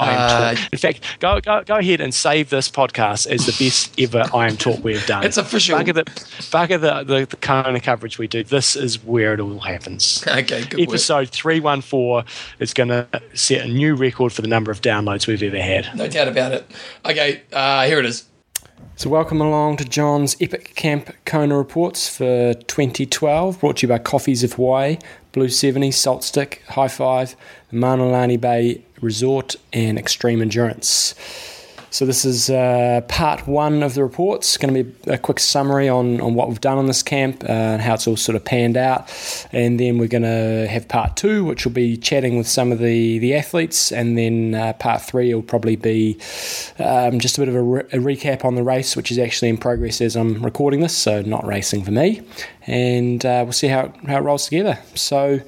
[SPEAKER 2] IMTalk. Uh, in fact, go, go go ahead and save this podcast as the best ever IMTalk we've done.
[SPEAKER 1] It's official.
[SPEAKER 2] Bugger the bugger the, the, the Kona coverage we do. This is where it all happens.
[SPEAKER 1] Okay, good
[SPEAKER 2] Episode three one four is going to set a new record for the number of downloads we've ever had.
[SPEAKER 1] No doubt about it. Okay, uh, here it is.
[SPEAKER 2] So, welcome along to John's Epic Camp Kona Reports for 2012, brought to you by Coffees of Hawaii, Blue 70, Salt Stick, High Five, Mauna Lani Bay Resort, and Extreme Endurance. So this is uh, part one of the report. It's going to be a quick summary on, on what we've done on this camp uh, and how it's all sort of panned out. And then we're going to have part two, which will be chatting with some of the, the athletes. And then uh, part three will probably be um, just a bit of a, re- a, recap on the race, which is actually in progress as I'm recording this, so not racing for me. And uh, we'll see how, it, how it rolls together. So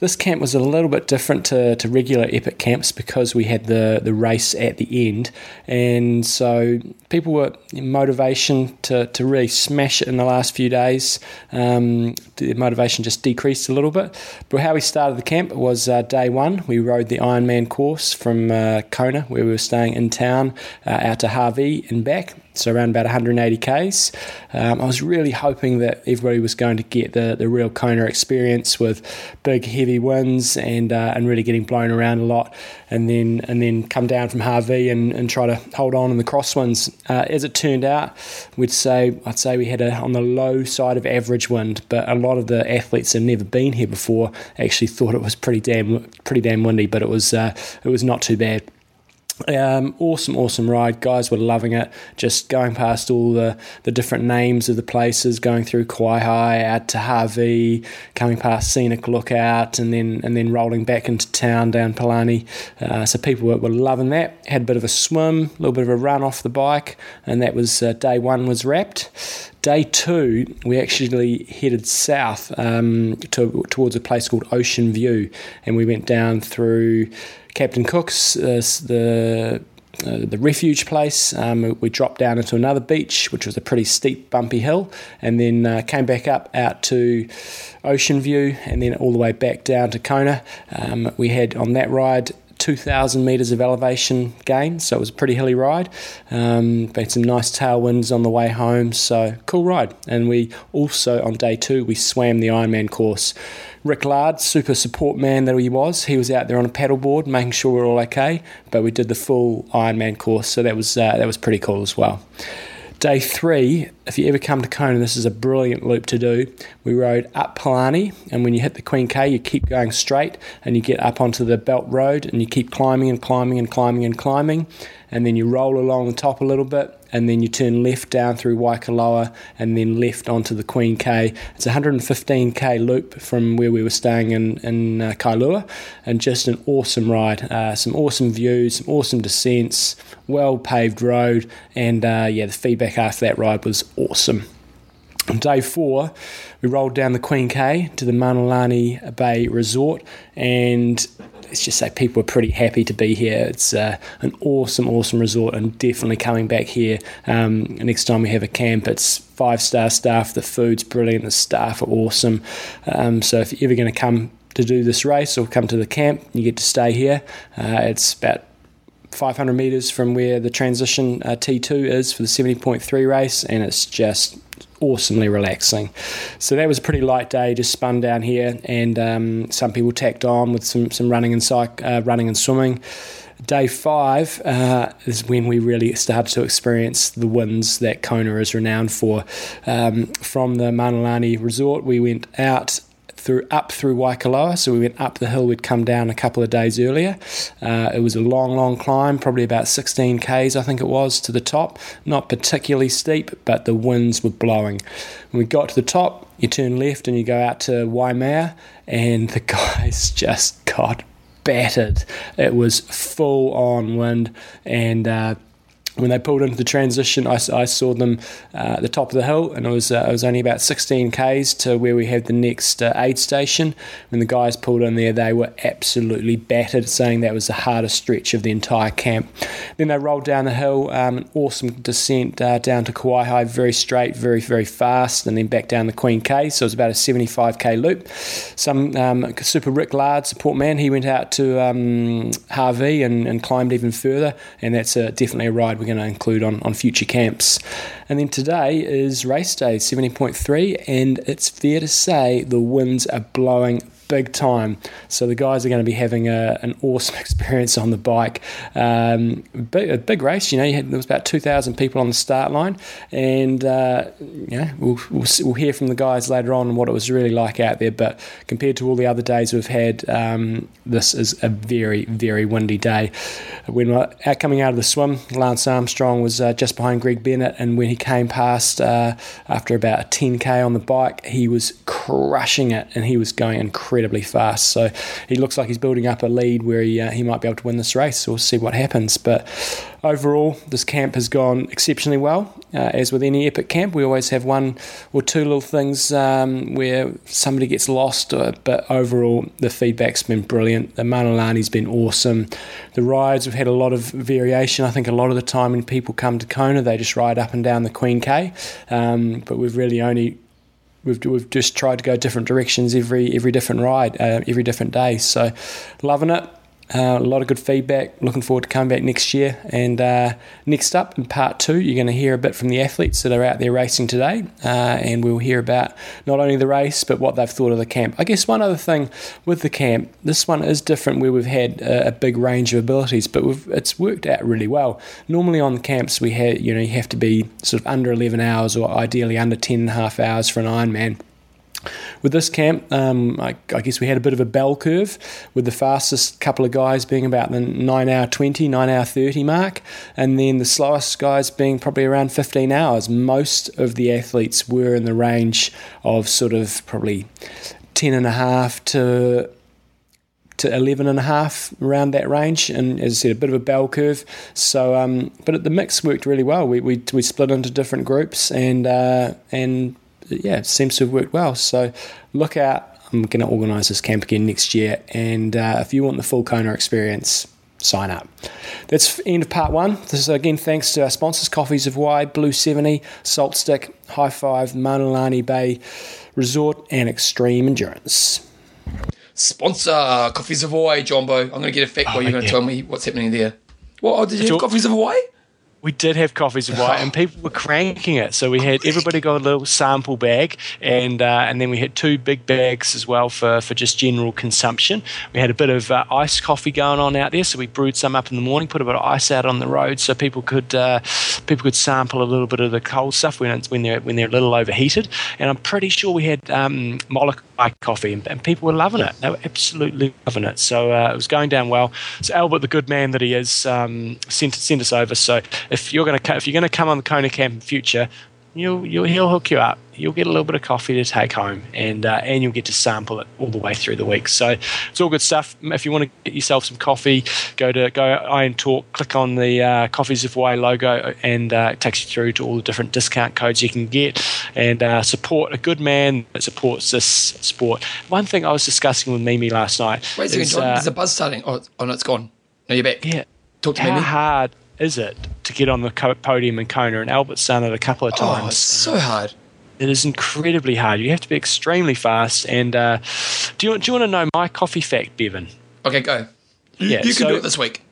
[SPEAKER 2] this camp was a little bit different to, to regular epic camps because we had the, the race at the end. And so people were motivation to, to really smash it in the last few days. Um, the motivation just decreased a little bit. But how we started the camp was uh, day one. We rode the Ironman course from uh, Kona, where we were staying in town, uh, out to Hawi and back so around about 180 k's. Um, I was really hoping that everybody was going to get the, the real Kona experience with big heavy winds and uh, and really getting blown around a lot, and then and then come down from Hawi and, and try to hold on in the crosswinds. Uh, as it turned out, we'd say I'd say we had a on the low side of average wind, but a lot of the athletes had never been here before actually thought it was pretty damn pretty damn windy, but it was uh, it was not too bad. Um, awesome, awesome ride. Guys were loving it. Just going past all the, the different names of the places, going through Kawaihae, out to Hawi, coming past Scenic Lookout, and then and then rolling back into town down Palani. Uh, so people were, were, loving that. Had a bit of a swim, a little bit of a run off the bike, and that was uh, day one was wrapped. Day two, we actually headed south um, to, towards a place called Ocean View, and we went down through Captain Cook's, uh, the uh, the refuge place. Um, we dropped down into another beach, which was a pretty steep, bumpy hill, and then uh, came back up out to Ocean View, and then all the way back down to Kona. Um, we had on that ride 2,000 metres of elevation gain, so it was a pretty hilly ride. Um, had some nice tailwinds on the way home, so cool ride. And we also, on day two, we swam the Ironman course. Rick Laird, super support man that he was, he was out there on a paddleboard making sure we are all okay, but we did the full Ironman course, so that was, uh, that was pretty cool as well. Day three, if you ever come to Kona, this is a brilliant loop to do. We rode up Palani, and when you hit the Queen K, you keep going straight and you get up onto the Belt Road and you keep climbing and climbing and climbing and climbing and then you roll along the top a little bit, and then you turn left down through Waikoloa, and then left onto the Queen K. It's a 115k loop from where we were staying in in uh, Kailua, and just an awesome ride. Uh, some awesome views, some awesome descents, well paved road, and uh, yeah, the feedback after that ride was awesome. On day four, we rolled down the Queen K to the Mauna Lani Bay Resort, and let's just say people are pretty happy to be here. It's uh, an awesome, awesome resort, and definitely coming back here um, next time we have a camp. It's five star staff. The food's brilliant. The staff are awesome. Um, so if you're ever going to come to do this race or come to the camp, you get to stay here. Uh, it's about 500 meters from where the transition uh, T2 is for the 70.3 race, and it's just awesomely relaxing. So that was a pretty light day, just spun down here, and um, some people tacked on with some some running and psych, uh, running and swimming. Day five uh, is when we really started to experience the winds that Kona is renowned for. Um, from the Mauna Lani Resort, we went out through up through Waikoloa. So we went up the hill. We'd come down a couple of days earlier. Uh, it was a long, long climb, probably about 16 k's, I think it was, to the top. Not particularly steep, but the winds were blowing. When we got to the top, you turn left and you go out to Waimea, and the guys just got battered. It was full on wind, and uh, when they pulled into the transition, I, I saw them uh, at the top of the hill, and it was uh, it was only about 16 k's to where we had the next uh, aid station. When the guys pulled in there, they were absolutely battered, saying that was the hardest stretch of the entire camp. Then they rolled down the hill, um, an awesome descent uh, down to Kawaihae, very straight, very very fast, and then back down the Queen K. So it was about a 75k loop. Some um, super Rick Laird support man, he went out to um, Hawi and, and climbed even further, and that's a, definitely a ride we're going to include on, on future camps. And then today is race day 70.3, and it's fair to say the winds are blowing big time. So the guys are going to be having a, an awesome experience on the bike. Um, big, a big race, you know. You had, there was about two thousand people on the start line, and uh, we'll, we'll, we'll hear from the guys later on what it was really like out there. But compared to all the other days we've had, um, this is a very very windy day. When coming out of the swim, Lance Armstrong was uh, just behind Greg Bennett, and when he came past uh, after about a 10k on the bike, he was crushing it, and he was going incredible incredibly fast. So he looks like he's building up a lead where he, uh, he might be able to win this race. We'll see what happens. But overall, this camp has gone exceptionally well. Uh, as with any epic camp, we always have one or two little things um, where somebody gets lost, uh, but overall, the feedback's been brilliant. The Mauna Lani's been awesome. The rides, we've had a lot of variation. I think a lot of the time when people come to Kona, they just ride up and down the Queen K, um, but we've really only we've we've just tried to go different directions every every different ride, uh, every different day. So, loving it. Uh, a lot of good feedback. Looking forward to coming back next year. And uh, next up in part two, you're going to hear a bit from the athletes that are out there racing today. Uh, and we'll hear about not only the race, but what they've thought of the camp. I guess one other thing with the camp, this one is different where we've had a, a big range of abilities, but it's worked out really well. Normally on the camps, we had, you know, you have to be sort of under 11 hours or ideally under 10 and a half hours for an Ironman. With this camp, um, I, I, guess we had a bit of a bell curve, with the fastest couple of guys being about the 9 hour 20, 9 hour 30 mark, and then the slowest guys being probably around 15 hours. Most of the athletes were in the range of sort of probably 10 and a half to to 11 and a half around that range and as I said a bit of a bell curve so um, but the mix worked really well we, we, we split into different groups and uh, and yeah, it seems to have worked well. So look out. I'm going to organise this camp again next year. And uh, if you want the full Kona experience, sign up. That's end of part one. This is again thanks to our sponsors Coffees of Hawaii, Blue 70, Salt Stick, High Five, Mauna Lani Bay Resort, and Extreme Endurance.
[SPEAKER 1] sponsor, Coffees of Hawaii, Jumbo. I'm going to get a fact while you're going to tell me what's happening there. What? Oh, did you have Coffees of Hawaii?
[SPEAKER 2] We did have Coffees of Hawaii, and people were cranking it. So we had everybody got a little sample bag, and uh, and then we had two big bags as well for, for just general consumption. We had a bit of uh, iced coffee going on out there, so we brewed some up in the morning, put a bit of ice out on the road, so people could uh, people could sample a little bit of the cold stuff when it's, when they're when they're a little overheated. And I'm pretty sure we had um, Molokai coffee, and, and people were loving it. They were absolutely loving it. So uh, it was going down well. So Albert, the good man that he is, um, sent sent us over. So if you're going to if you're going to come on the Kona camp in future, you'll, you'll he'll hook you up. You'll get a little bit of coffee to take home, and uh, and you'll get to sample it all the way through the week. So it's all good stuff. If you want to get yourself some coffee, go to go IMTalk, click on the uh, Coffees of Hawaii logo, and uh, it takes you through to all the different discount codes you can get, and uh, support a good man that supports this sport. One thing I was discussing with Mimi last night.
[SPEAKER 1] Wait a second,
[SPEAKER 2] is,
[SPEAKER 1] John.
[SPEAKER 2] uh,
[SPEAKER 1] There's a buzz starting. Oh, oh, no, it's gone. No, you're back.
[SPEAKER 2] yeah.
[SPEAKER 1] Talk to
[SPEAKER 2] How
[SPEAKER 1] me.
[SPEAKER 2] hard is it to get on the podium in Kona? And Albert's done it a couple of times.
[SPEAKER 1] Oh,
[SPEAKER 2] times.
[SPEAKER 1] it's so hard.
[SPEAKER 2] It is incredibly hard. You have to be extremely fast. And uh, do you do you want to know my coffee fact, Bevan?
[SPEAKER 1] Okay, go. You,
[SPEAKER 2] Yeah,
[SPEAKER 1] you can
[SPEAKER 2] so-
[SPEAKER 1] do it this week.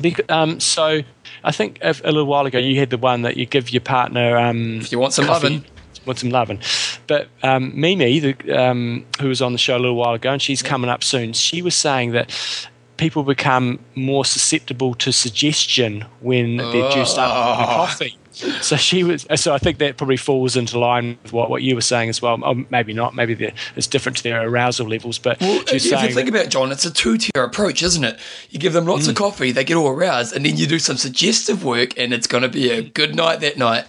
[SPEAKER 2] Bec- um, so I think a, a little while ago you had the one that you give your partner. Um,
[SPEAKER 1] If you want some
[SPEAKER 2] coffee,
[SPEAKER 1] lovin'.
[SPEAKER 2] Want some loving, but um, Mimi, the, um, who was on the show a little while ago, and she's coming up soon. She was saying that people become more susceptible to suggestion when they're juiced up on the
[SPEAKER 1] Oh.
[SPEAKER 2] coffee. So she was. So I think that probably falls into line with what, what you were saying as well. Or maybe not. Maybe it's different to their arousal levels. But
[SPEAKER 1] Well, if you think about it, John, it's a two-tier approach, isn't it? You give them lots
[SPEAKER 2] Mm.
[SPEAKER 1] of coffee, they get all aroused, and then you do some suggestive work, and it's going to be a good night that night.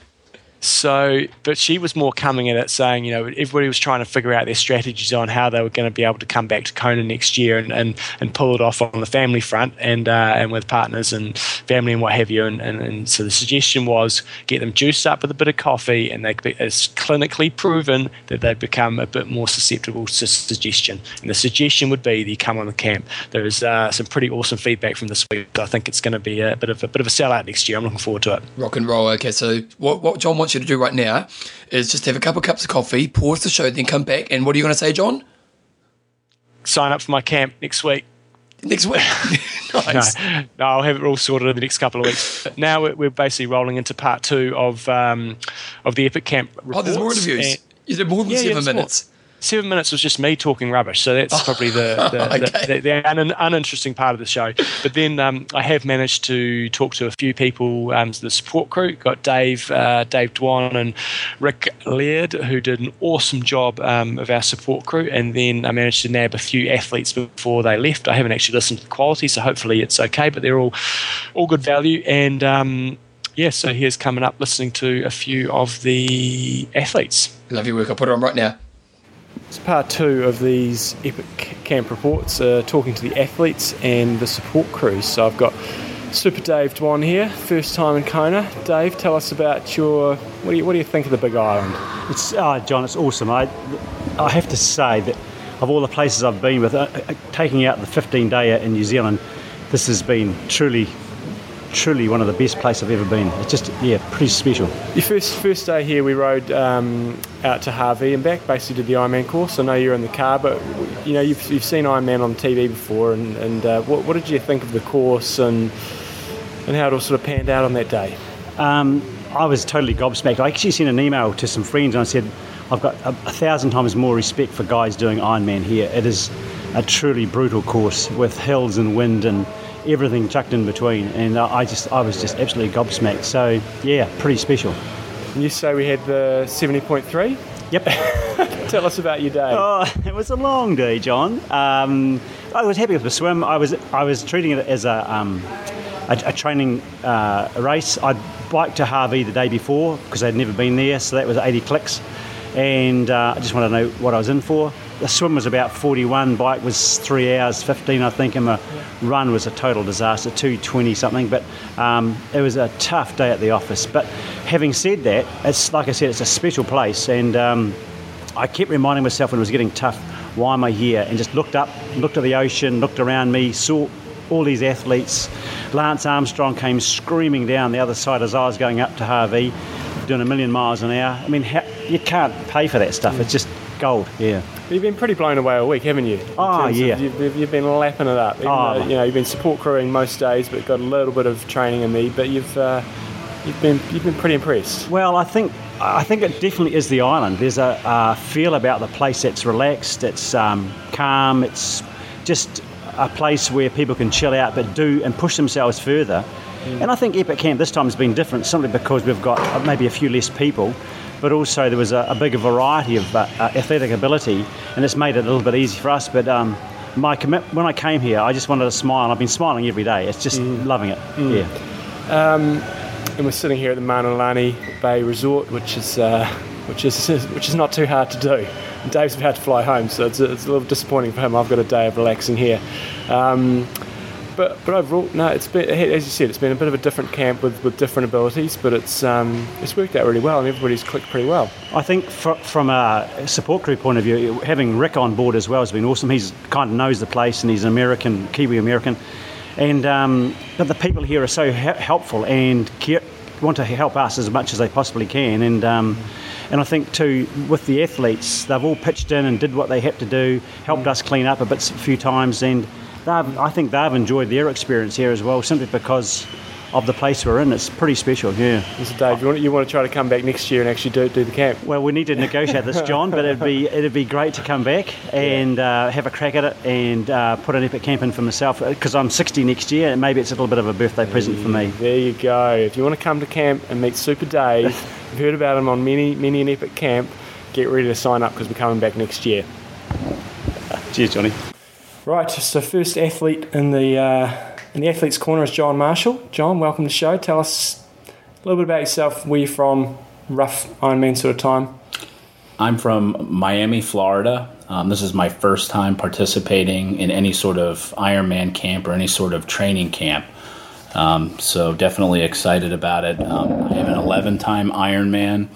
[SPEAKER 2] So, but she was more coming at it saying, you know, everybody was trying to figure out their strategies on how they were going to be able to come back to Kona next year and, and, and pull it off on the family front and uh, and with partners and family and what have you. And, and, and so the suggestion was get them juiced up with a bit of coffee, and they it's clinically proven that they become a bit more susceptible to suggestion. And the suggestion would be that you come on the camp. There's uh, some pretty awesome feedback from this week. I think it's going to be a bit of a bit of a sellout next year. I'm looking forward to it.
[SPEAKER 1] Rock and roll. Okay, so what, what John wants you to do right now is just have a couple of cups of coffee, pause the show, then come back, and what are you going to say, John?
[SPEAKER 2] Sign up for my camp next week.
[SPEAKER 1] Next week. nice.
[SPEAKER 2] No, no, I'll have it all sorted in the next couple of weeks. But now we're, we're basically rolling into part two of um, of the Epic Camp reports.
[SPEAKER 1] Oh, there's more interviews.
[SPEAKER 2] And
[SPEAKER 1] You did more than
[SPEAKER 2] Yeah, yeah,
[SPEAKER 1] seven
[SPEAKER 2] there's more. Seven minutes was just me talking rubbish, so that's probably the the,
[SPEAKER 1] Okay.
[SPEAKER 2] the, the, the un, uninteresting part of the show. But then um, I have managed to talk to a few people, um, the support crew. Got Dave, uh, Dave Dwan, and Rick Laird, who did an awesome job um, of our support crew. And then I managed to nab a few athletes before they left. I haven't actually listened to the quality, so hopefully it's okay. But they're all all good value and. Um, yeah, so here's coming up listening to a few of the athletes.
[SPEAKER 1] Love your work. I'll put it on right now.
[SPEAKER 2] It's part two of these epic camp reports, uh, talking to the athletes and the support crews. So I've got Super Dave Dwan here, first time in Kona. Dave, tell us about your. What do you, what do you think of the Big Island?
[SPEAKER 3] It's uh, John. It's awesome. I I have to say that of all the places I've been with, uh, uh, taking out the 15 day in New Zealand, this has been truly, truly one of the best places I've ever been. It's just yeah, pretty special.
[SPEAKER 2] Your first first day here, we rode um, out to Hawi and back. Basically, did the Ironman course. I know you're in the car, but you know you've, you've seen Ironman on TV before. And, and uh, what, what did you think of the course and and how it all sort of panned out on that day?
[SPEAKER 3] Um, I was totally gobsmacked. I actually sent an email to some friends and I said, I've got a, a thousand times more respect for guys doing Ironman here. It is a truly brutal course with hills and wind and everything chucked in between. And I just, I was just absolutely gobsmacked. So yeah, pretty special.
[SPEAKER 2] And you say we had the seventy point three.
[SPEAKER 3] Yep.
[SPEAKER 2] Tell us about your day.
[SPEAKER 3] Oh, it was a long day, John. Um, I was happy with the swim. I was I was treating it as a um, a, a training uh, race. I biked to Hawi the day before because I'd never been there, so that was 80 clicks, and uh, I just wanted to know what I was in for. The swim was about 41, bike was three hours 15, I think, and my run was a total disaster, 220 something. But um, it was a tough day at the office. But having said that, it's like I said, it's a special place, and um, I kept reminding myself when it was getting tough, why am I here? And just looked up, looked at the ocean, looked around me, saw all these athletes. Lance Armstrong came screaming down the other side as I was going up to Hawi, doing a million miles an hour. I mean, how, you can't pay for that stuff. It's just gold. Yeah.
[SPEAKER 2] You've been pretty blown away all week, haven't you? In
[SPEAKER 3] Oh,
[SPEAKER 2] of-
[SPEAKER 3] yeah.
[SPEAKER 2] You've, you've been lapping it up. Even
[SPEAKER 3] Oh.
[SPEAKER 2] though, you know, you've been support crewing most days, but got a little bit of training in me. But you've uh, you've been you've been pretty impressed.
[SPEAKER 3] Well, I think I think it definitely is the island. There's a, a feel about the place that's relaxed, it's um, calm, it's just a place where people can chill out but do and push themselves further. And I think Epic Camp this time has been different simply because we've got maybe a few less people, but also there was a, a bigger variety of uh, uh, athletic ability, and it's made it a little bit easy for us. But um, my commit when I came here, I just wanted to smile. I've been smiling every day. It's just loving it. Yeah.
[SPEAKER 2] And we're sitting here at the Mauna Lani Bay Resort, which is uh, which is which is not too hard to do. And Dave's about to fly home, so it's, it's a little disappointing for him. I've got a day of relaxing here. Um, but, but overall, no, it's been as you said, it's been a bit of a different camp with, with different abilities, but it's um, it's worked out really well, and everybody's clicked pretty well.
[SPEAKER 3] I think fr- from a support crew point of view, having Rick on board as well has been awesome. He's kind of knows the place and he's an American, Kiwi American. And um, but the people here are so he- helpful and care, want to help us as much as they possibly can. And um, and I think too with the athletes, they've all pitched in and did what they had to do, helped us clean up a bit a few times, and I think they've enjoyed their experience here as well, simply because of the place we're in. It's pretty special. Yeah.
[SPEAKER 2] So Dave, you want, you want to try to come back next year and actually do do the camp?
[SPEAKER 3] Well, we need to negotiate this, John, but it'd be it'd be great to come back and uh, have a crack at it and uh, put an epic camp in for myself because I'm 60 next year and maybe it's a little bit of a birthday present for me.
[SPEAKER 2] There you go. If you want to come to camp and meet Super Dave, you've heard about him on many many an epic camp. Get ready to sign up because we're coming back next year.
[SPEAKER 3] Cheers, Johnny.
[SPEAKER 2] Right, so first athlete in the uh, in the athletes corner is John Marshall. John, welcome to the show. Tell us a little bit about yourself. Where you from? Rough Ironman sort of time.
[SPEAKER 4] I'm from Miami, Florida. Um, this is my first time participating in any sort of Ironman camp or any sort of training camp. Um, so definitely excited about it. Um, I am an 11 time Ironman.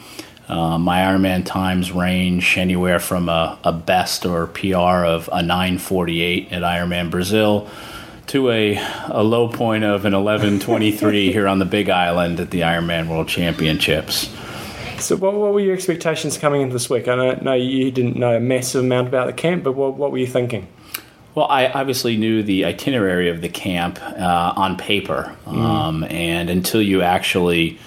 [SPEAKER 4] Uh, my Ironman times range anywhere from a, a best or PR of a 948 at Ironman Brazil to a, a low point of an 1123 here on the Big Island at the Ironman World Championships.
[SPEAKER 2] So, what, what were your expectations coming into this week? I know, know you didn't know a massive amount about the camp, but what, what were you thinking?
[SPEAKER 4] Well, I obviously knew the itinerary of the camp uh, on paper, um, and until you actually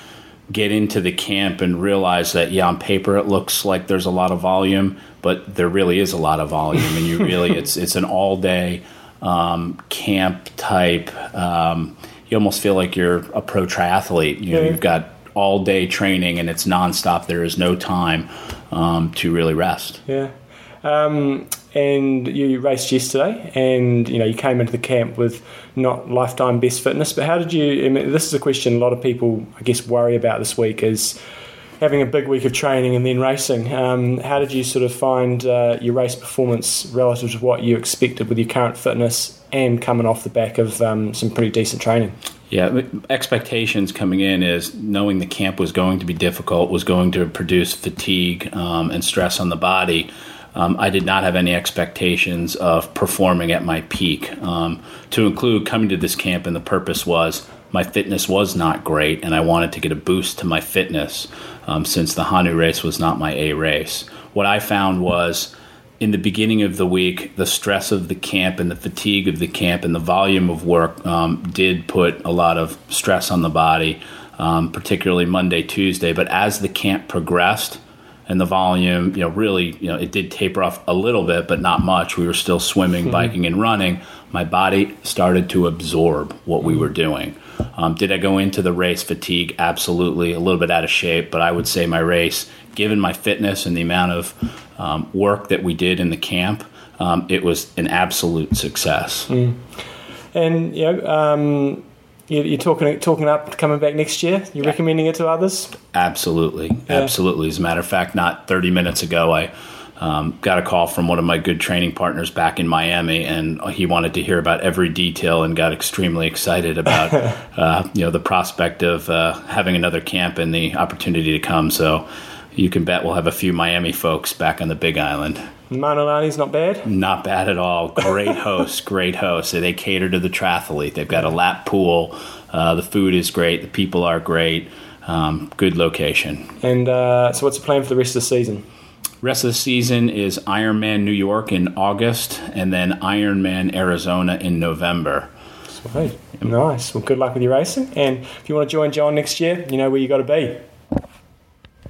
[SPEAKER 4] get into the camp and realize that, yeah, on paper it looks like there's a lot of volume, but there really is a lot of volume, and you really it's it's an all day um, camp type. Um, you almost feel like you're a pro triathlete. You know,
[SPEAKER 2] Yeah.
[SPEAKER 4] you've got all day training and it's nonstop. There is no time um, to really rest.
[SPEAKER 2] Yeah. And you raced yesterday, and you know you came into the camp with not lifetime best fitness. But how did you? I mean, this is a question a lot of people, I guess, worry about this week is having a big week of training and then racing. Um, how did you sort of find uh, your race performance relative to what you expected with your current fitness and coming off the back of um, some pretty decent training?
[SPEAKER 4] Yeah, expectations coming in is knowing the camp was going to be difficult, was going to produce fatigue um, and stress on the body. Um, I did not have any expectations of performing at my peak. Um, to include coming to this camp, and the purpose was my fitness was not great, and I wanted to get a boost to my fitness um, since the Honu race was not my A race. What I found was in the beginning of the week, the stress of the camp and the fatigue of the camp and the volume of work um, did put a lot of stress on the body, um, particularly Monday, Tuesday. But as the camp progressed and the volume, you know, really, you know, it did taper off a little bit, but not much. We were still swimming, biking, and running. My body started to absorb what we were doing. Um, did I go into the race fatigue? Absolutely, a little bit out of shape, but I would say my race, given my fitness and the amount of um, work that we did in the camp, um, it was an absolute success.
[SPEAKER 2] And you know, um, you're talking talking up coming back next year. You're recommending it to others.
[SPEAKER 4] Absolutely, absolutely. As a matter of fact, not 30 minutes ago, I um, got a call from one of my good training partners back in Miami, and he wanted to hear about every detail and got extremely excited about uh, you know the prospect of uh, having another camp and the opportunity to come. So you can bet we'll have a few Miami folks back on the Big Island.
[SPEAKER 2] Mauna Lani's not bad.
[SPEAKER 4] Not bad at all. Great hosts, great hosts. They cater to the triathlete. They've got a lap pool. Uh, the food is great. The people are great. Um, good location.
[SPEAKER 2] And uh, so, what's the plan for the rest of the season?
[SPEAKER 4] Rest of the season is Ironman New York in August, and then Ironman Arizona in November.
[SPEAKER 2] Sweet. Nice. Well, good luck with your racing. And if you want to join John next year, you know where you got to be.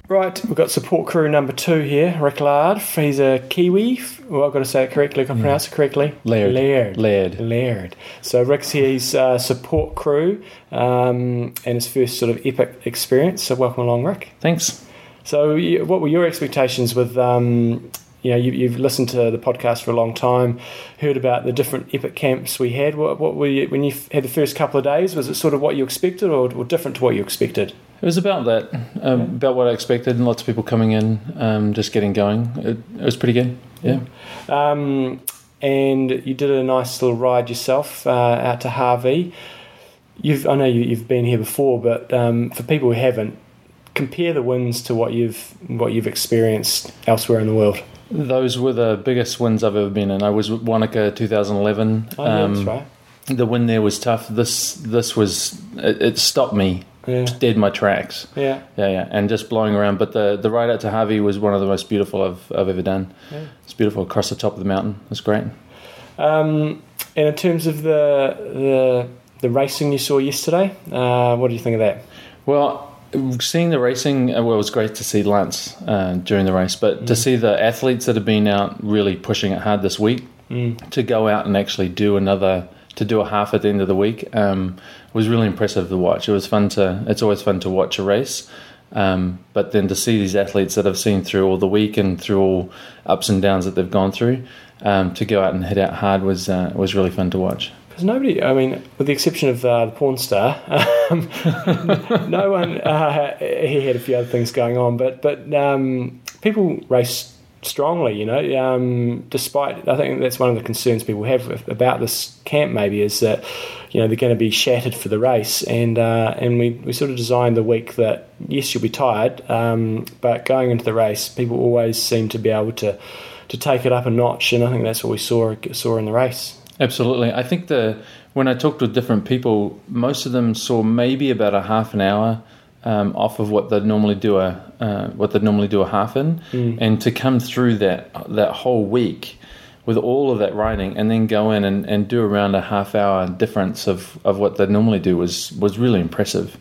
[SPEAKER 2] Right, we've got support crew number two here, Rick Laird. He's a Kiwi. Well, I've got to say it correctly. Can I pronounce it correctly?
[SPEAKER 5] Laird.
[SPEAKER 2] Laird.
[SPEAKER 5] Laird.
[SPEAKER 2] Laird. So Rick's here. He's uh, support crew um, and his first sort of epic experience. So welcome along, Rick.
[SPEAKER 5] Thanks.
[SPEAKER 2] So, what were your expectations with? Um, you know, you, you've listened to the podcast for a long time, heard about the different epic camps we had. What, what were you when you had the first couple of days? Was it sort of what you expected, or, or different to what you expected?
[SPEAKER 5] It was about that, um, about what I expected, and lots of people coming in, um, just getting going. It, it was pretty good. Yeah.
[SPEAKER 2] Um, and you did a nice little ride yourself uh, out to Hawi. You've, I know you, you've been here before, but um, for people who haven't, compare the wins to what you've what you've experienced elsewhere in the world.
[SPEAKER 5] Those were the biggest wins I've ever been in. I was at Wanaka 2011.
[SPEAKER 2] Oh, yeah, that's
[SPEAKER 5] Um,
[SPEAKER 2] right.
[SPEAKER 5] The win there was tough. This this was it, it stopped me
[SPEAKER 2] Yeah,
[SPEAKER 5] dead my tracks.
[SPEAKER 2] yeah.
[SPEAKER 5] Yeah, yeah, and just blowing around. But the the ride out to Hawi was one of the most beautiful I've I've ever done.
[SPEAKER 2] Yeah.
[SPEAKER 5] It's beautiful across the top of the mountain. It was great.
[SPEAKER 2] Um, and in terms of the the the racing you saw yesterday, uh, what do you think of that?
[SPEAKER 5] Well, seeing the racing, uh, well, it was great to see Lance uh, during the race, but to see the athletes that have been out really pushing it hard this week, to go out and actually do another, to do a half at the end of the week, um, was really impressive to watch. It was fun to, it's always fun to watch a race. Um, but then to see these athletes that I've seen through all the week and through all ups and downs that they've gone through, um, to go out and hit out hard was uh, was really fun to watch.
[SPEAKER 2] Because nobody, I mean, with the exception of uh, the porn star, um, no one. Uh, he had a few other things going on, but but um, people race strongly. You know, um, despite I think that's one of the concerns people have about this camp. Maybe is that you know they're going to be shattered for the race, and uh, and we, we sort of designed the week that yes, you'll be tired, um, but going into the race, people always seem to be able to to take it up a notch, and I think that's what we saw saw in the race.
[SPEAKER 5] Absolutely. I think the when I talked with different people, most of them saw maybe about a half an hour um, off of what they'd normally do a uh, what they'd normally do a half in, and to come through that that whole week with all of that writing, and then go in and, and do around a half hour difference of, of what they'd normally do was was really impressive.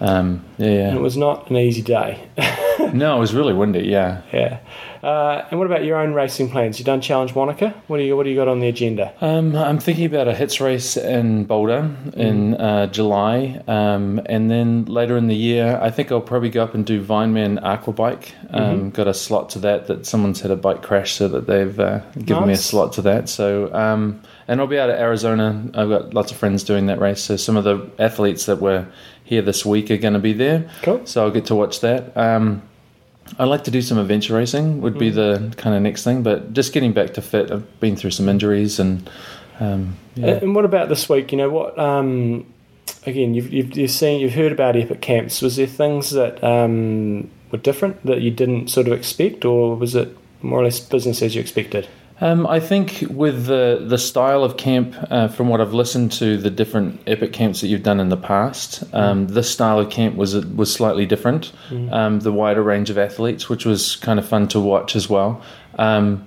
[SPEAKER 5] Um, yeah,
[SPEAKER 2] And it was not an easy day.
[SPEAKER 5] no, it was really windy. Yeah.
[SPEAKER 2] yeah. Uh, and what about your own racing plans? You done Challenge Wanaka? What do you What do you got on the agenda?
[SPEAKER 5] Um, I'm thinking about a hits race in Boulder in uh, July, um, and then later in the year, I think I'll probably go up and do Vineman Aquabike. Um, Got a slot to that. That someone's had a bike crash, so that they've uh, given me a slot to that. So, um, and I'll be out of Arizona. I've got lots of friends doing that race. So some of the athletes that were here this week are going to be there.
[SPEAKER 2] Cool.
[SPEAKER 5] So I'll get to watch that. Um, I like to do some adventure racing. Would be the kind of next thing, but just getting back to fit. I've been through some injuries and um, yeah.
[SPEAKER 2] And what about this week? You know what? Um, again, you've, you've you've seen you've heard about epic camps. Was there things that um, were different that you didn't sort of expect, or was it more or less business as you expected?
[SPEAKER 5] Um, I think with the the style of camp, uh, from what I've listened to, the different epic camps that you've done in the past, um, this style of camp was was slightly different. Um, the wider range of athletes, which was kind of fun to watch as well. Um,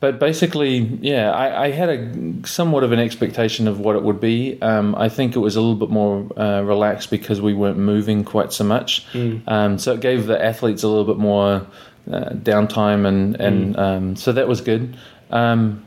[SPEAKER 5] but basically, yeah, I, I had a somewhat of an expectation of what it would be. Um, I think it was a little bit more uh, relaxed because we weren't moving quite so much. Um, so it gave the athletes a little bit more uh, downtime, and and um, so that was good. Um,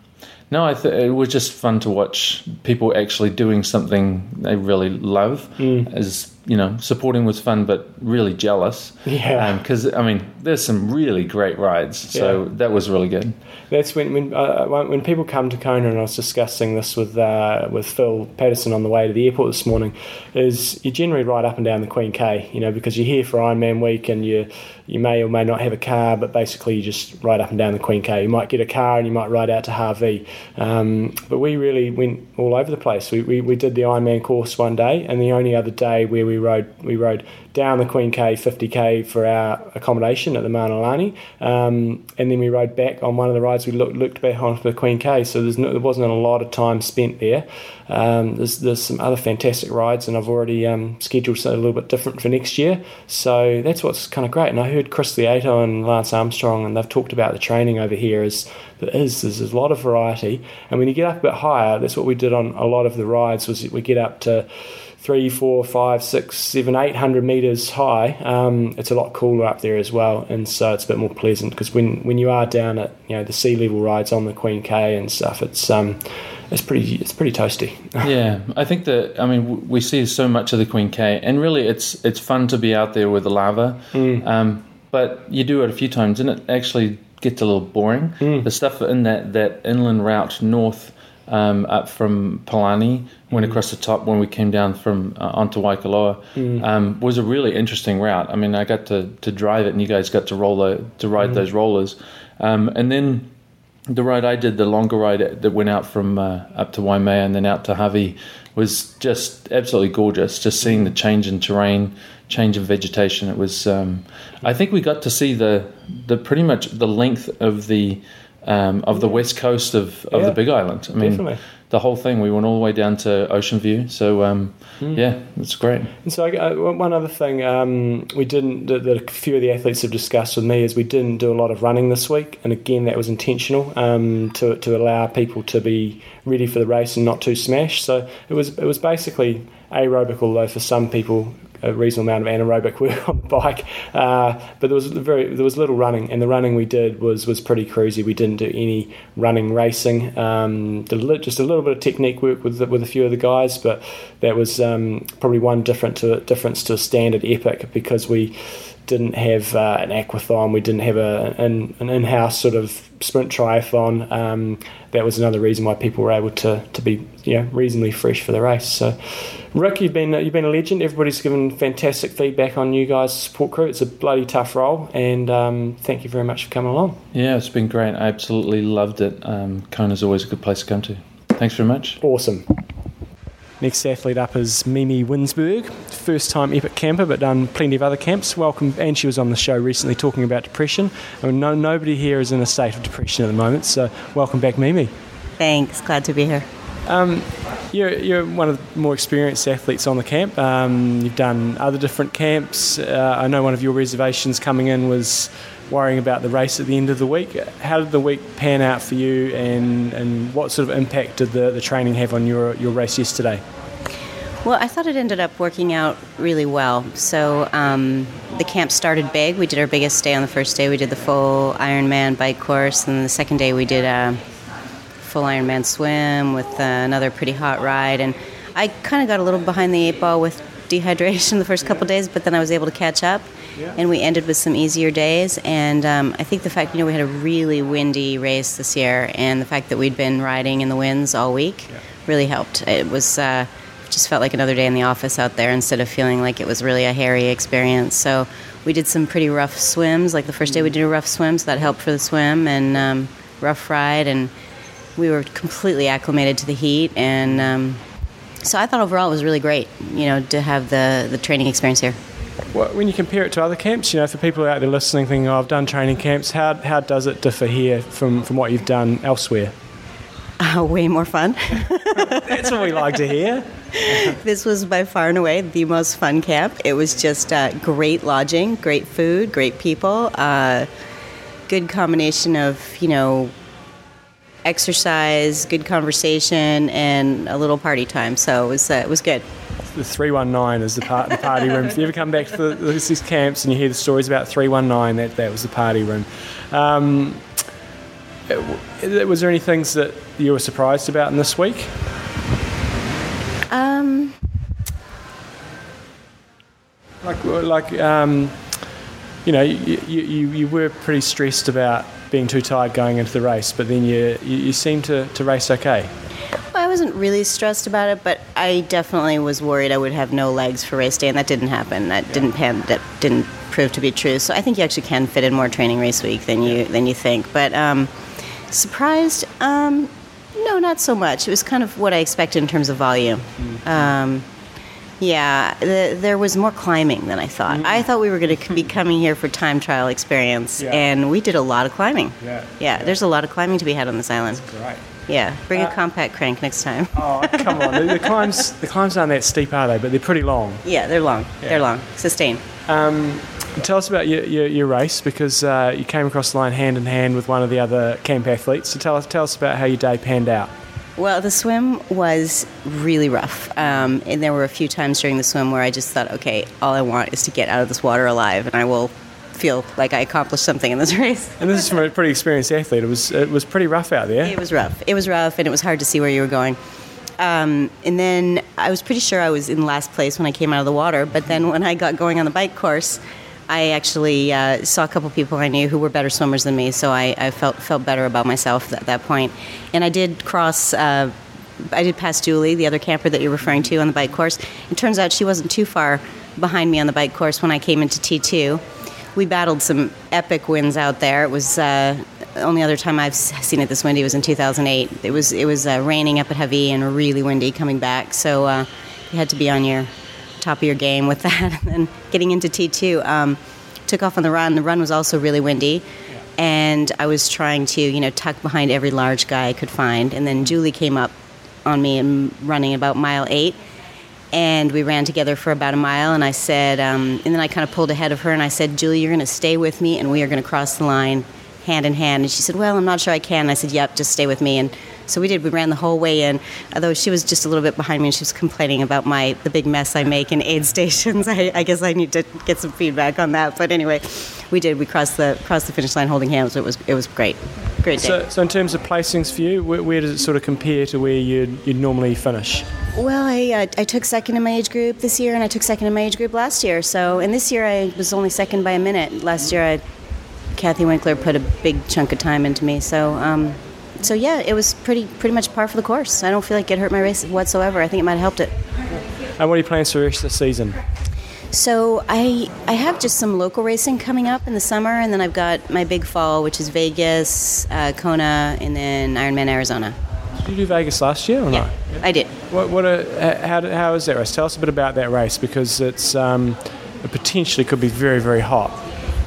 [SPEAKER 5] no, I th- it was just fun to watch people actually doing something they really love. As you know, supporting was fun, but really jealous.
[SPEAKER 2] Yeah.
[SPEAKER 5] because I mean, there's some really great rides, so
[SPEAKER 2] Yeah.
[SPEAKER 5] that was really good.
[SPEAKER 2] That's when when uh, when when people come to Kona, and I was discussing this with uh, with Phil Patterson on the way to the airport this morning. Is you generally ride up and down the Queen K, you know, because you're here for Ironman week, and you you may or may not have a car, but basically you just ride up and down the Queen K. You might get a car, and you might ride out to Hawi. Um, but we really went all over the place. We, we we did the Ironman course one day, and the only other day where we we rode we rode down the Queen K 50k for our accommodation at the Mauna Lani, um, and then we rode back on one of the rides. We looked, looked back onto the Queen K, so no, there wasn't a lot of time spent there. Um, there's, there's some other fantastic rides, and I've already um, scheduled something a little bit different for next year. So that's what's kind of great. And I heard Chris Lieto and Lance Armstrong, and they've talked about the training over here. Is there is there's a lot of variety, and when you get up a bit higher, that's what we did on a lot of the rides. Was we get up to three, four, five, six, seven, eight hundred meters high, um, it's a lot cooler up there as well, and so it's a bit more pleasant because when, when you are down at you know the sea level rides on the Queen K and stuff, it's um, it's pretty it's pretty toasty.
[SPEAKER 5] yeah, I think that I mean we see so much of the Queen K, and really it's it's fun to be out there with the lava, mm. um, but you do it a few times, and it actually gets a little boring. Mm. The stuff in that that inland route north um, up from Palani, went mm. across the top when we came down from uh, onto Waikoloa. Mm. Um, was a really interesting route. I mean, I got to, to drive it, and you guys got to roll the, to ride mm. those rollers, um, and then the ride I did, the longer ride that went out from uh, up to Waimea and then out to Hawi, was just absolutely gorgeous. Just seeing the change in terrain, change in vegetation. It was. Um, I think we got to see the the pretty much the length of the um, of the west coast of, of yeah, the Big Island. I mean, definitely. the whole thing. We went all the way down to Ocean View. So um, mm. yeah, it's great.
[SPEAKER 2] And so uh, one other thing um, we didn't that, that, a few of the athletes have discussed with me is we didn't do a lot of running this week, and again that was intentional um, to to allow people to be ready for the race and not too smashed. So it was it was basically aerobic, although for some people a reasonable amount of anaerobic work on the bike. Uh, but there was very there was little running, and the running we did was was pretty cruisy. We didn't do any running racing. Um, did just a little bit of technique work with with a few of the guys, but that was um, probably one different to difference to a standard epic because we didn't have uh, an aquathon, we didn't have a, an, an in-house sort of sprint triathlon. Um, that was another reason why people were able to, to be you know, reasonably fresh for the race. So, Rick, you've been you've been a legend. Everybody's given fantastic feedback on you guys' support crew. It's a bloody tough role, and um, thank you very much for coming along.
[SPEAKER 5] Yeah, it's been great. I absolutely loved it. Um, Kona's always a good place to come to. Thanks very much.
[SPEAKER 2] Awesome. Next athlete up is Mimi Winsberg, first time epic camper, but done plenty of other camps. Welcome, and she was on the show recently talking about depression. I mean, no, nobody here is in a state of depression at the moment, so welcome back, Mimi.
[SPEAKER 6] Thanks, glad to be here.
[SPEAKER 2] Um, you're, you're one of the more experienced athletes on the camp. Um, you've done other different camps. Uh, I know one of your reservations coming in was worrying about the race at the end of the week. How did the week pan out for you, and, and what sort of impact did the, the training have on your, your race yesterday?
[SPEAKER 6] Well, I thought it ended up working out really well. So um, the camp started big. We did our biggest day on the first day. We did the full Ironman bike course, and the second day we did a full Ironman swim with uh, another pretty hot ride. And I kind of got a little behind the eight ball with dehydration the first couple days, but then I was able to catch up and we ended with some easier days. And um, I think the fact, you know, we had a really windy race this year, and the fact that we'd been riding in the winds all week really helped. It was uh, just felt like another day in the office out there instead of feeling like it was really a hairy experience. So we did some pretty rough swims. Like the first day, we did a rough swim, so that helped for the swim and um, rough ride, and we were completely acclimated to the heat and. Um, so I thought overall it was really great, you know, to have the, the training experience here.
[SPEAKER 2] Well, when you compare it to other camps, you know, for people out there listening, thinking, "Oh, I've done training camps," how how does it differ here from from what you've done elsewhere?
[SPEAKER 6] Uh, way more fun.
[SPEAKER 2] That's what we like to hear.
[SPEAKER 6] this was by far and away the most fun camp. It was just uh, great lodging, great food, great people, uh, good combination of you know exercise, good conversation, and a little party time. So it was uh, it was good
[SPEAKER 2] the 319 is the, par- the party room. If you ever come back to the, these camps and you hear the stories about 319, that, that was the party room. Um, was there any things that you were surprised about in this week? Like, like um, you know, you, you, you were pretty stressed about being too tired going into the race, but then you, you, you seem to, to race okay.
[SPEAKER 6] Well, I wasn't really stressed about it, but I definitely was worried I would have no legs for race day, and that didn't happen. That didn't pan, that didn't prove to be true. So I think you actually can fit in more training race week than you than you think. But um, surprised? Um, no, not so much. It was kind of what I expected in terms of volume. Mm-hmm. Um, Yeah, the, there was more climbing than I thought. I thought we were going to be coming here for time trial experience,
[SPEAKER 2] Yeah.
[SPEAKER 6] and we did a lot of climbing.
[SPEAKER 2] Yeah.
[SPEAKER 6] Yeah, there's a lot of climbing to be had on this island.
[SPEAKER 2] Great.
[SPEAKER 6] Yeah, bring
[SPEAKER 2] Uh,
[SPEAKER 6] a compact crank next time.
[SPEAKER 2] Oh, come on. The, the climbs the climbs aren't that steep, are they? But they're pretty long.
[SPEAKER 6] Yeah, they're long. They're long. Sustain.
[SPEAKER 2] Tell us about your, your, your race because uh, you came across the line hand in hand with one of the other camp athletes. So tell us tell us about how your day panned out.
[SPEAKER 6] Well, the swim was really rough. Um, and there were a few times during the swim where I just thought, okay, all I want is to get out of this water alive, and I will feel like I accomplished something in this race.
[SPEAKER 2] And this is from a pretty experienced athlete. It was it was pretty rough out there.
[SPEAKER 6] It was rough. It was rough, and it was hard to see where you were going. Um, and then I was pretty sure I was in last place when I came out of the water. But then when I got going on the bike course, I actually uh, saw a couple people I knew who were better swimmers than me, so I, I felt felt better about myself at that point. And I did cross. Uh, I did pass Julie, the other camper that you're referring to on the bike course. It turns out she wasn't too far behind me on the bike course when I came into T2 we battled some epic winds out there. It was uh, the only other time I've seen it this windy was in 2008. It was it was uh, raining up at Hawi and really windy coming back. So uh, you had to be on your top of your game with that. and then getting into T2, um, took off on the run. The run was also really windy. And I was trying to, you know, tuck behind every large guy I could find. And then Julie came up on me and running about mile eight and we ran together for about a mile and i said um, and then i kind of pulled ahead of her and i said julie you're going to stay with me and we are going to cross the line hand in hand and she said well i'm not sure i can and i said yep just stay with me and so we did we ran the whole way in although she was just a little bit behind me and she was complaining about my the big mess i make in aid stations i, I guess i need to get some feedback on that but anyway we did we crossed the crossed the finish line holding hands it was it was great great day
[SPEAKER 2] So, so in terms of placings for you, where, where does it sort of compare to where you'd, you'd normally finish?
[SPEAKER 6] Well, I, uh, I took second in my age group this year, and I took second in my age group last year. So, and this year I was only second by a minute. Last year, I, Kathy Winkler put a big chunk of time into me. So, um, so yeah, it was pretty pretty much par for the course. I don't feel like it hurt my race whatsoever. I think it might have helped it.
[SPEAKER 2] And what are your plans for the rest of the season?
[SPEAKER 6] So I I have just some local racing coming up in the summer, and then I've got my big fall, which is Vegas, uh, Kona, and then Ironman Arizona.
[SPEAKER 2] Did you do Vegas last year or
[SPEAKER 6] Yeah,
[SPEAKER 2] not?
[SPEAKER 6] I did.
[SPEAKER 2] What, what a, how, did- how is that race? Tell us a bit about that race because it's um, it potentially could be very, very hot.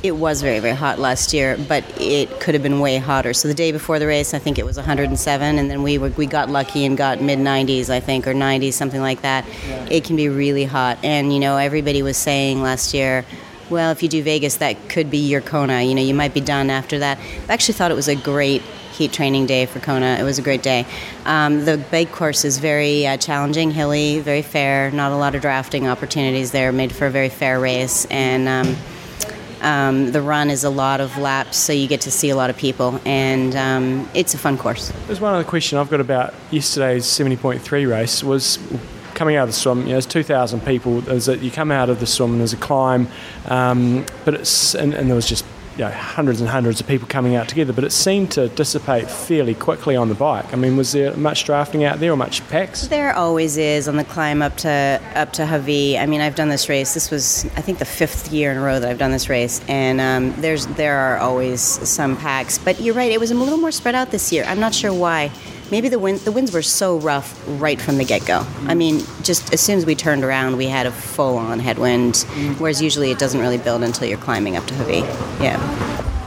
[SPEAKER 6] It was very, very hot last year, but it could have been way hotter. So the day before the race, I think it was 107, and then we were, we got lucky and got mid 90s, I think, or 90s, something like that. It can be really hot, and you know everybody was saying last year, well, if you do Vegas, that could be your Kona. You know, you might be done after that. I actually thought it was a great heat training day for Kona. It was a great day. Um, the bike course is very uh, challenging, hilly, very fair. Not a lot of drafting opportunities there. Made for a very fair race, and um, um, the run is a lot of laps, so you get to see a lot of people, and um, it's a fun course.
[SPEAKER 2] There's one other question I've got about yesterday's 70.3 race was coming out of the swim. You know, there's 2,000 people. There's a, you come out of the swim and there's a climb, um, but it's and, and there was just you know, hundreds and hundreds of people coming out together. But it seemed to dissipate fairly quickly on the bike. I mean, was there much drafting out there or much packs?
[SPEAKER 6] There always is on the climb up to up to Hawi. I mean, I've done this race. This was, I think, the fifth year in a row that I've done this race, and um, there's there are always some packs. But you're right; it was a little more spread out this year. I'm not sure why. Maybe the wind the winds were so rough right from the get go. I mean, just as soon as we turned around, we had a full on headwind, whereas usually it doesn't really build until you're climbing up to Hawi. Yeah.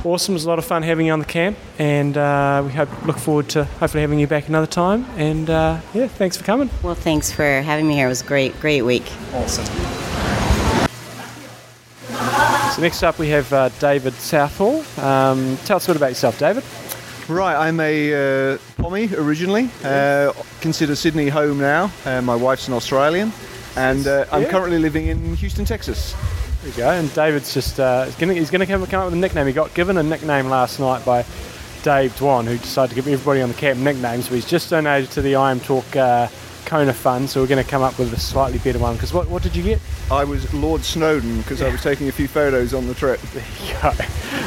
[SPEAKER 2] Awesome. It was a lot of fun having you on the camp, and uh, we hope look forward to hopefully having you back another time. And uh, yeah, thanks for coming.
[SPEAKER 6] Well, thanks for having me here. It was a great, great week. Awesome.
[SPEAKER 2] So next up we have uh, David Southall. Um, tell us a bit about yourself, David.
[SPEAKER 7] Right, I'm a uh, Pommy originally. Uh, consider Sydney home now. Uh, my wife's an Australian, and uh, I'm
[SPEAKER 2] Yeah.
[SPEAKER 7] currently living in Houston, Texas.
[SPEAKER 2] There you go. And David's just uh, he's gonna, he's going to come, come up with a nickname. He got given a nickname last night by Dave Dwan, who decided to give everybody on the camp nicknames. But he's just donated to the IMTalk uh, Kona Fund, so we're going to come up with a slightly better one. Because what, what did you get?
[SPEAKER 7] I was Lord Snowdon because I was taking a few photos on the trip.
[SPEAKER 2] There you go.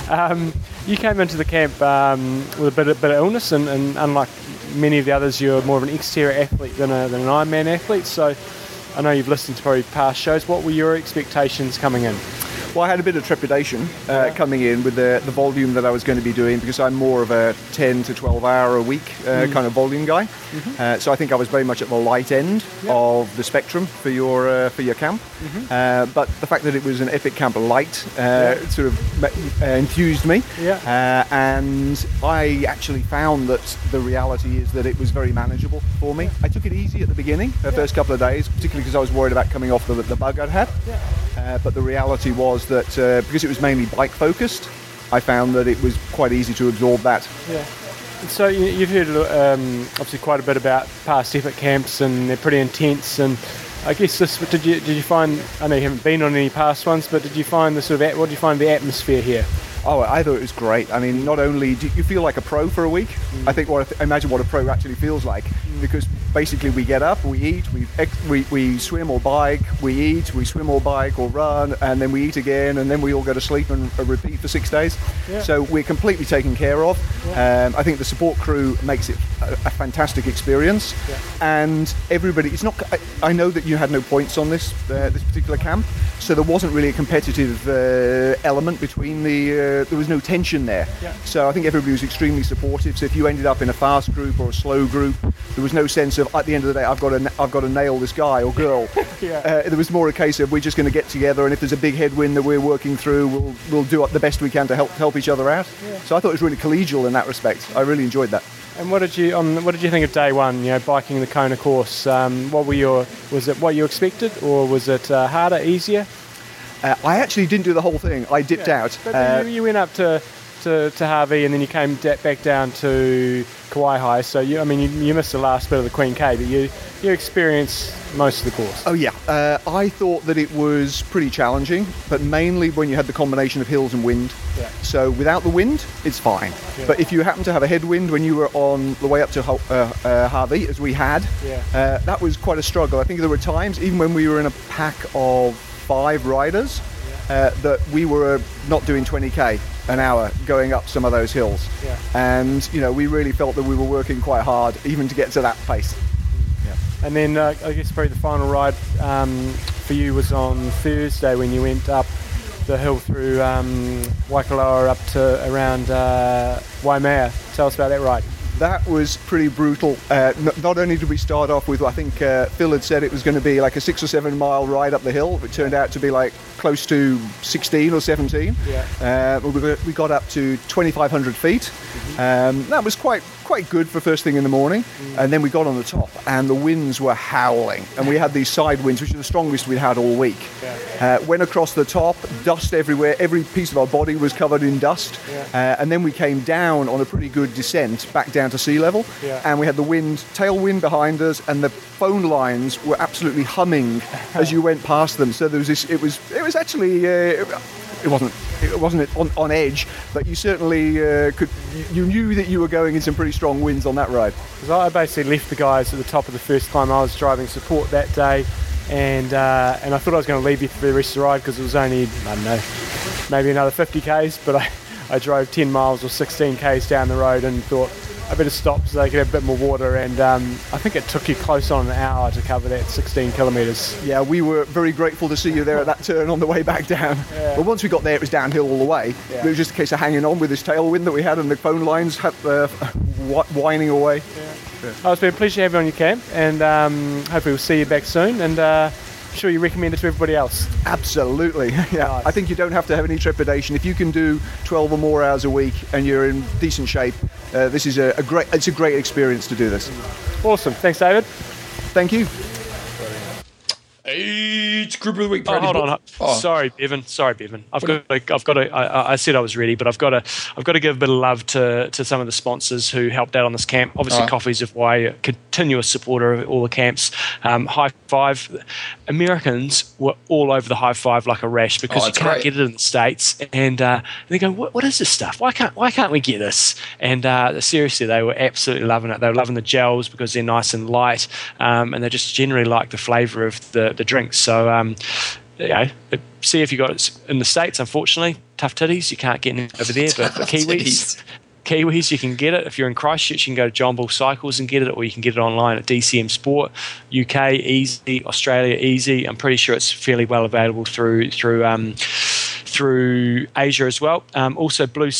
[SPEAKER 2] Um, you came into the camp um, with a bit of, bit of illness, and, and unlike many of the others, you're more of an exterior athlete than, a, than an Ironman athlete. So I know you've listened to probably past shows. What were your expectations coming in?
[SPEAKER 7] Well, I had a bit of trepidation uh, coming in with the, the volume that I was going to be doing because I'm more of a 10 to 12 hour a week uh, kind of volume guy. Uh, so I think I was very much at the light end of the spectrum for your uh, for your camp. Uh, but the fact that it was an Epic Camp light uh, sort of uh, enthused me.
[SPEAKER 8] Yeah.
[SPEAKER 7] Uh, and I actually found that the reality is that it was very manageable for me. I took it easy at the beginning, the first couple of days, particularly because I was worried about coming off the, the bug I'd had. Uh, but the reality was that uh, because it was mainly bike focused, I found that it was quite easy to absorb that.
[SPEAKER 8] Yeah. So you, you've heard um, obviously quite a bit about past epic camps, and they're pretty intense. And I guess this did you did you find? I know you haven't been on any past ones, but did you find the sort of what did you find the atmosphere here?
[SPEAKER 7] Oh, I thought it was great. I mean, not only do you feel like a pro for a week, I think what i imagine what a pro actually feels like because basically we get up, we eat, we, ex- we we swim or bike, we eat, we swim or bike or run, and then we eat again, and then we all go to sleep and uh, repeat for six days. So we're completely taken care of. Um, I think the support crew makes it a, a fantastic experience, and everybody. It's not. I, I know that you had no points on this uh, this particular camp, so there wasn't really a competitive uh, element between the. Uh, there was no tension there. So I think everybody was extremely supportive. So if you ended up in a fast group or a slow group, there was no sense of at the end of the day I've got to I've got to nail this guy or girl. uh, there was more a case of we're just going to get together, and if there's a big headwind that we're working through, we'll we'll do the best we can to help help each other out. So I thought it was really collegial in that respect. I really enjoyed that.
[SPEAKER 8] And what did you on what did you think of day one? You know, biking the Kona course. Um, what were your was it what you expected, or was it uh, harder, easier?
[SPEAKER 7] Uh, I actually didn't do the whole thing. I dipped out.
[SPEAKER 8] But
[SPEAKER 7] Uh,
[SPEAKER 8] you, went up to, to, to Hawi and then you came da- back down to Kawaihae. So you, I mean, you, you missed the last bit of the Queen K, but you you experienced most of the course.
[SPEAKER 7] Oh yeah, uh, I thought that it was pretty challenging, but mainly when you had the combination of hills and wind.
[SPEAKER 8] Yeah.
[SPEAKER 7] So without the wind, it's fine. Yeah. But if you happen to have a headwind when you were on the way up to uh, uh, Hawi, as we had,
[SPEAKER 8] Yeah.
[SPEAKER 7] uh, that was quite a struggle. I think there were times, even when we were in a pack of five riders, uh, that we were not doing 20k an hour going up some of those hills.
[SPEAKER 8] Yeah.
[SPEAKER 7] And you know, we really felt that we were working quite hard even to get to that pace.
[SPEAKER 8] And then uh, I guess probably the final ride um, for you was on Thursday when you went up the hill through um, Waikoloa up to around uh, Waimea. Tell us about that ride.
[SPEAKER 7] That was pretty brutal. Uh, not only did we start off with, I think uh, Phil had said it was going to be like a six or seven mile ride up the hill. It turned out to be like close to 16 or 17.
[SPEAKER 8] Yeah.
[SPEAKER 7] Uh, we, got, we got up to 2,500 feet. Um, that was quite quite good for first thing in the morning. And then we got on the top, and the winds were howling, and we had these side winds, which are the strongest we'd had all week. Uh, went across the top, dust everywhere. Every piece of our body was covered in dust. Uh, and then we came down on a pretty good descent back down to sea level,
[SPEAKER 8] Yeah.
[SPEAKER 7] and we had the wind, tailwind behind us, and the phone lines were absolutely humming as you went past them. So there was this. It was. It was actually. Uh, it wasn't. It wasn't it on, on edge, but you certainly uh, could. You, knew that you were going in some pretty strong winds on that ride.
[SPEAKER 8] Because I basically left the guys at the top of the first climb. I was driving support that day, and uh, and I thought I was going to leave you for the rest of the ride because it was only I don't know, maybe another 50 k's. But I, I drove 10 miles or 16 k's down the road and thought I of stop so they could have a bit more water. And um, I think it took you close on an hour to cover that 16 kilometres.
[SPEAKER 7] Yeah, we were very grateful to see you there at that turn on the way back down. But once we got there, it was downhill all the way.
[SPEAKER 8] Yeah.
[SPEAKER 7] It was just a case of hanging on with this tailwind that we had, and the phone lines had, uh, whining away.
[SPEAKER 8] Oh, it's been a pleasure to have you on your camp, and um, hopefully we'll see you back soon. And uh, I'm sure you recommend it to everybody else.
[SPEAKER 7] Absolutely. yeah.
[SPEAKER 8] Nice.
[SPEAKER 7] I think you don't have to have any trepidation. If you can do 12 or more hours a week and you're in decent shape, uh, this is a, a great. It's a great experience to do this.
[SPEAKER 8] Awesome. Thanks, David.
[SPEAKER 7] Thank you.
[SPEAKER 1] Each group of the week.
[SPEAKER 2] Oh, hold on.
[SPEAKER 1] Oh.
[SPEAKER 2] Sorry, Bevan. Sorry, Bevan. I've got. To, I've got. To, I, I said I was ready, but I've got to. I've got to give a bit of love to, to some of the sponsors who helped out on this camp. Obviously,
[SPEAKER 1] Alright.
[SPEAKER 2] Coffees of Hawaii, a continuous supporter of all the camps. Um, high five. Americans were all over the high five like a rash because
[SPEAKER 1] Oh,
[SPEAKER 2] you can't
[SPEAKER 1] great.
[SPEAKER 2] get it in the states, and uh, they go, what, "What is this stuff? Why can't Why can't we get this?" And uh, seriously, they were absolutely loving it. They were loving the gels because they're nice and light, um, and they just generally like the flavour of the the drinks. So. Um, you know, see if you got it in the states. Unfortunately, tough titties. You can't get over there, but for Kiwis. Kiwis, you can get it. If you're in Christchurch, you can go to John Bull Cycles and get it, or you can get it online at DCM Sport. UK easy, Australia easy. I'm pretty sure it's fairly well available through through um, through Asia as well. Um, also, Blue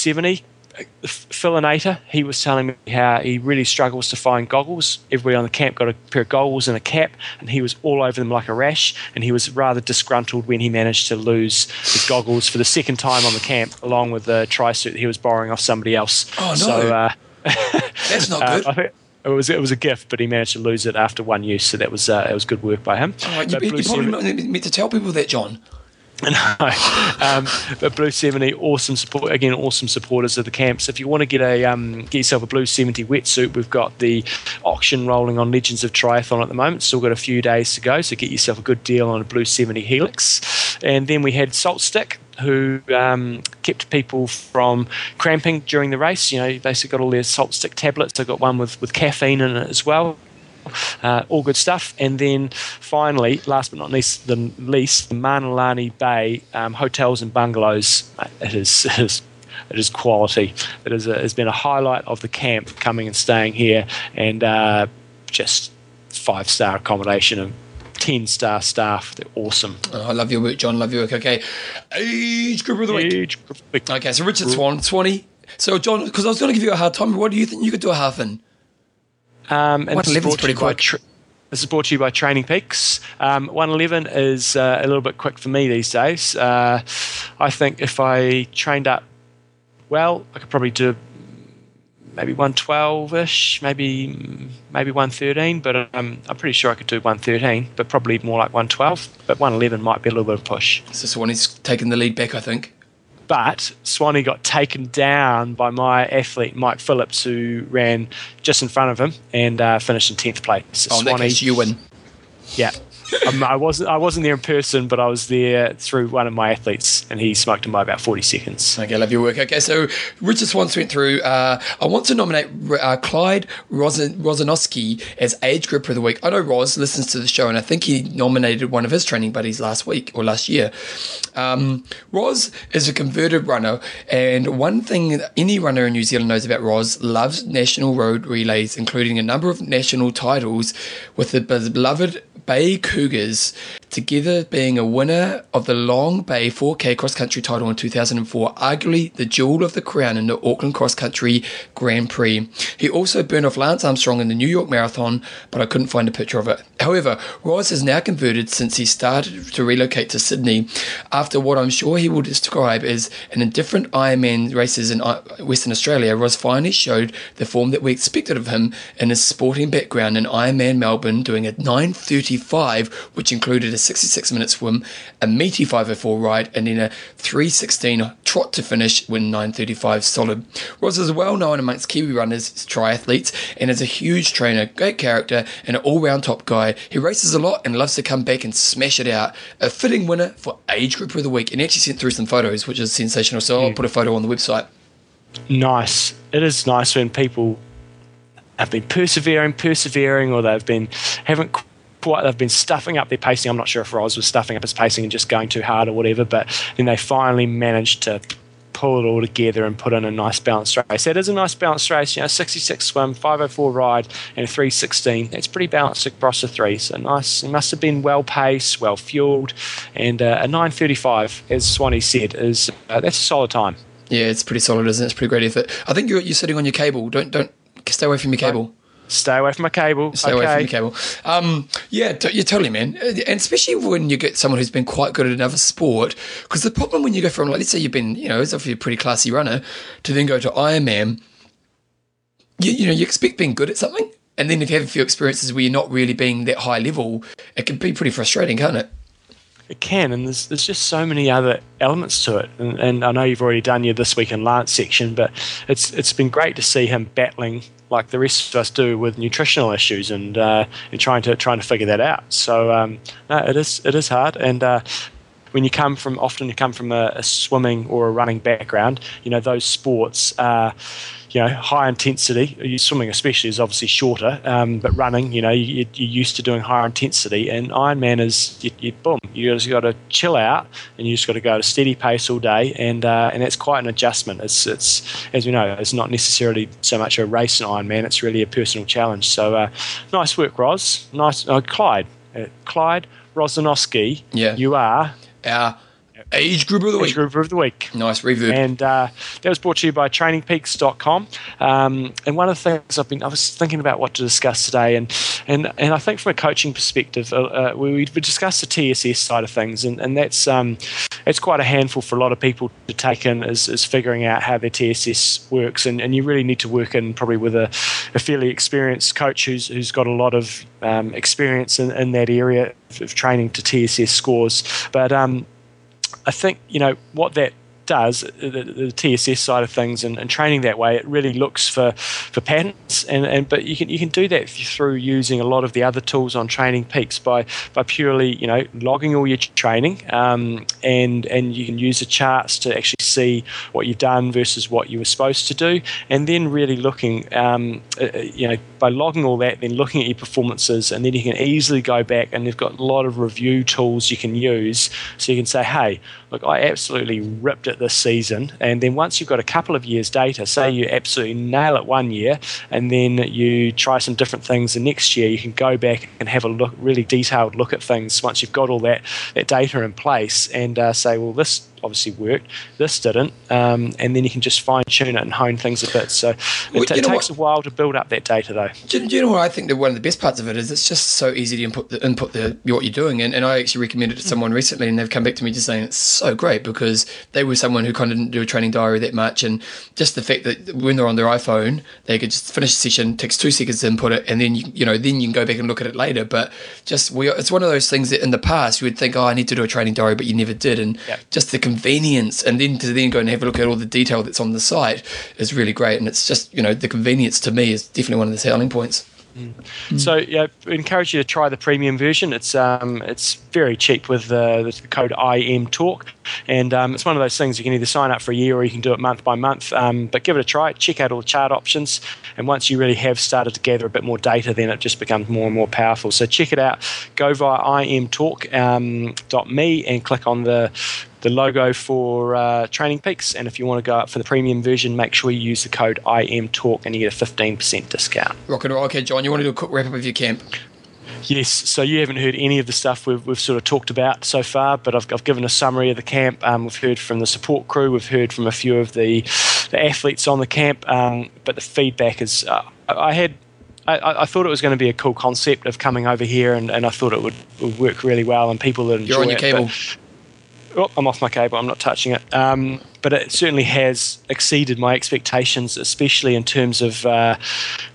[SPEAKER 2] 70. Philinator, he was telling me how he really struggles to find goggles. Everybody on the camp got a pair of goggles and a cap, and he was all over them like a rash. And he was rather disgruntled when he managed to lose his goggles for the second time on the camp, along with the tri suit he was borrowing off somebody else.
[SPEAKER 1] Oh, no.
[SPEAKER 2] So, uh,
[SPEAKER 1] That's not
[SPEAKER 2] uh,
[SPEAKER 1] good.
[SPEAKER 2] Think it was it was a gift, but he managed to lose it after one use, so that was uh, it was good work by him.
[SPEAKER 1] Right, you, you probably meant to tell people that, John.
[SPEAKER 2] no. Um, but Blue 70, awesome support. Again, awesome supporters of the camps. If you want to get a um, get yourself a Blue 70 wetsuit, we've got the auction rolling on Legends of Triathlon at the moment. Still got a few days to go, so get yourself a good deal on a Blue 70 Helix. And then we had Salt Stick, who um, kept people from cramping during the race. You know, basically got all their Salt Stick tablets. I got one with, with caffeine in it as well. Uh, all good stuff. And then finally, last but not least, the least, the Mauna Lani Bay um, hotels and bungalows. It is, it is it is quality. It is a, has been a highlight of the camp coming and staying here, and uh, just five star accommodation and ten star staff. They're awesome.
[SPEAKER 1] Oh, I love your work, John. Love your work. Okay. Age group of the week.
[SPEAKER 2] Huge group.
[SPEAKER 1] Okay, so Richard Swan, Swanee. So, John, because I was going to give you a hard time, what do you think you could do a half in?
[SPEAKER 2] Um, and
[SPEAKER 1] One
[SPEAKER 2] this is brought to
[SPEAKER 1] pretty
[SPEAKER 2] you by
[SPEAKER 1] quick.
[SPEAKER 2] This is brought to you by Training Peaks. Um, 111 is uh, a little bit quick for me these days. Uh, I think if I trained up well, I could probably do maybe 112-ish, maybe maybe 113. But um, I'm pretty sure I could do 113, but probably more like 112. But 111 might be a little bit of a push.
[SPEAKER 1] So someone is taking the lead back, I think.
[SPEAKER 2] But Swanee got taken down by my athlete Mike Phillips, who ran just in front of him and uh, finished in tenth place. So
[SPEAKER 1] Oh, case, you win.
[SPEAKER 2] yeah. Um, I wasn't. I wasn't there in person, but I was there through one of my athletes, and he smoked him by about forty seconds.
[SPEAKER 1] Okay, love your work. Okay, so Richard Swans went through. Uh, I want to nominate uh, Clyde Rosen- Rosanowski as age group of the week. I know Roz listens to the show, and I think he nominated one of his training buddies last week or last year. Um, Roz is a converted runner, and one thing any runner in New Zealand knows about Roz loves national road relays, including a number of national titles with the beloved Bay Cougars, together being a winner of the Long Bay 4K cross country title in 2004, arguably the jewel of the crown in the Auckland Cross Country Grand Prix. He also burned off Lance Armstrong in the New York Marathon, but I couldn't find a picture of it. However, Roz has now converted since he started to relocate to Sydney after what I'm sure he will describe as an indifferent Ironman races in uh, Western Australia. Roz finally showed the form that we expected of him in his sporting background in Ironman Melbourne, doing a 9:35, which included a 66 minute swim, a meaty 504 ride, and then a 316 trot to finish when 9:35 solid. Ross is well known amongst Kiwi runners, triathletes, and is a huge trainer, great character, and an all-round top guy. He races a lot and loves to come back and smash it out. A fitting winner for age group of the week, and actually sent through some photos, which is sensational. So I'll hmm. put a photo on the website.
[SPEAKER 2] Nice. It is nice when people have been persevering, persevering, or they've been haven't quite they've been stuffing up their pacing. I'm not sure if Roz was stuffing up his pacing and just going too hard or whatever, but then they finally managed to pull it all together and put in a nice balanced race. That is a nice balanced race, you know, 66 swim, 504 ride, and a 316. That's pretty balanced across the three. So nice. It must have been well paced, well fueled, and uh, a 935, as Swanee said, is uh, that's a solid time.
[SPEAKER 1] Yeah, it's pretty solid, isn't it? It's pretty great effort. I think you're you're sitting on your cable. Don't don't stay away from your cable.
[SPEAKER 2] Stay away from my cable.
[SPEAKER 1] Stay
[SPEAKER 2] okay.
[SPEAKER 1] away from your cable. Um, yeah, t- yeah, totally, man. Uh, And especially when you get someone who's been quite good at another sport, because the problem when you go from, like, let's say you've been, you know, it's obviously a pretty classy runner, to then go to Ironman, you, you know, you expect being good at something, and then if you have a few experiences where you're not really being that high level, it can be pretty frustrating, can't it?
[SPEAKER 2] It can, and there's there's just so many other elements to it. And, and I know you've already done your this week in Lance section, but it's it's been great to see him battling like the rest of us do with nutritional issues and uh, and trying to trying to figure that out. So um, no, it is it is hard, and uh, when you come from often you come from a, a swimming or a running background, you know those sports are you know high intensity. Swimming especially is obviously shorter, um, but running, you know, you, you're used to doing higher intensity. And Ironman is you, you boom, you just got to chill out and you just got to go at a steady pace all day, and uh, and that's quite an adjustment. It's it's as we know, it's not necessarily so much a race in Ironman. It's really a personal challenge. So uh, nice work, Roz. Nice, uh, Clyde, uh, Clyde Rosanowski.
[SPEAKER 1] Yeah.
[SPEAKER 2] you are
[SPEAKER 1] Our Age group of the
[SPEAKER 2] Age
[SPEAKER 1] week.
[SPEAKER 2] group of the week.
[SPEAKER 1] Nice review.
[SPEAKER 2] And uh, that was brought to you by trainingpeaks.com. Um, and one of the things I've been, I was thinking about what to discuss today, and and, and I think from a coaching perspective, uh, uh, we, we discussed the TSS side of things, and, and that's um, it's quite a handful for a lot of people to take in is, is figuring out how their TSS works, and, and you really need to work in probably with a, a fairly experienced coach who's who's got a lot of um, experience in, in that area of training to TSS scores. But um, I think you know what that does the, the TSS side of things and, and, training that way it really looks for for patterns. And, and but you can you can do that through using a lot of the other tools on training peaks by by purely you know logging all your training um, and and you can use the charts to actually see what you've done versus what you were supposed to do. And then really looking um, uh, uh you know by logging all that then looking at your performances and then you can easily go back and they've got a lot of review tools you can use. So you can say hey look I absolutely ripped it this season. And then once you've got a couple of years' data, say you absolutely nail it one year, and then you try some different things the next year, you can go back and have a look, really detailed look at things once you've got all that, that data in place and uh, say, well, this obviously worked. This didn't, um, and then you can just fine tune it and hone things a bit. So it, well, it takes what? a while to build up that data, though.
[SPEAKER 1] Do, do, you know what I think that one of the best parts of it is? It's just so easy to input the input the what you're doing, and, and I actually recommended it to someone recently, and they've come back to me just saying it's so great because they were someone who kind of didn't do a training diary that much, and just the fact that when they're on their iPhone, they could just finish a session, takes two seconds to input it, and then you you know then you can go back and look at it later. But just we, it's one of those things that in the past you would think, oh, I need to do a training diary, but you never did, and
[SPEAKER 2] yep.
[SPEAKER 1] just the convenience and then to then go and have a look at all the detail that's on the site is really great. And it's just you know the convenience to me is definitely one of the selling points.
[SPEAKER 2] Mm. So yeah, encourage you to try the premium version. It's um, it's very cheap with the code IMTalk, and um, it's one of those things you can either sign up for a year or you can do it month by month. Um, but give it a try. Check out all the chart options, and once you really have started to gather a bit more data, then it just becomes more and more powerful. So check it out. Go via imtalk.me um, and click on the the logo for uh, Training Peaks. And if you want to go up for the premium version, make sure you use the code IMTalk and you get a 15% discount.
[SPEAKER 1] Rock and roll. Okay, John, you want to do a quick wrap up of your camp?
[SPEAKER 2] Yes, so you haven't heard any of the stuff we've, we've sort of talked about so far, but I've, I've given a summary of the camp. Um, we've heard from the support crew, we've heard from a few of the, the athletes on the camp, um, but the feedback is uh, I had I, I, thought it was going to be a cool concept of coming over here, and, and I thought it would, would work really well, and people would enjoy
[SPEAKER 1] You're on your
[SPEAKER 2] it.
[SPEAKER 1] cable.
[SPEAKER 2] Oh, I'm off my cable. I'm not touching it. Um, but it certainly has exceeded my expectations, especially in terms of uh,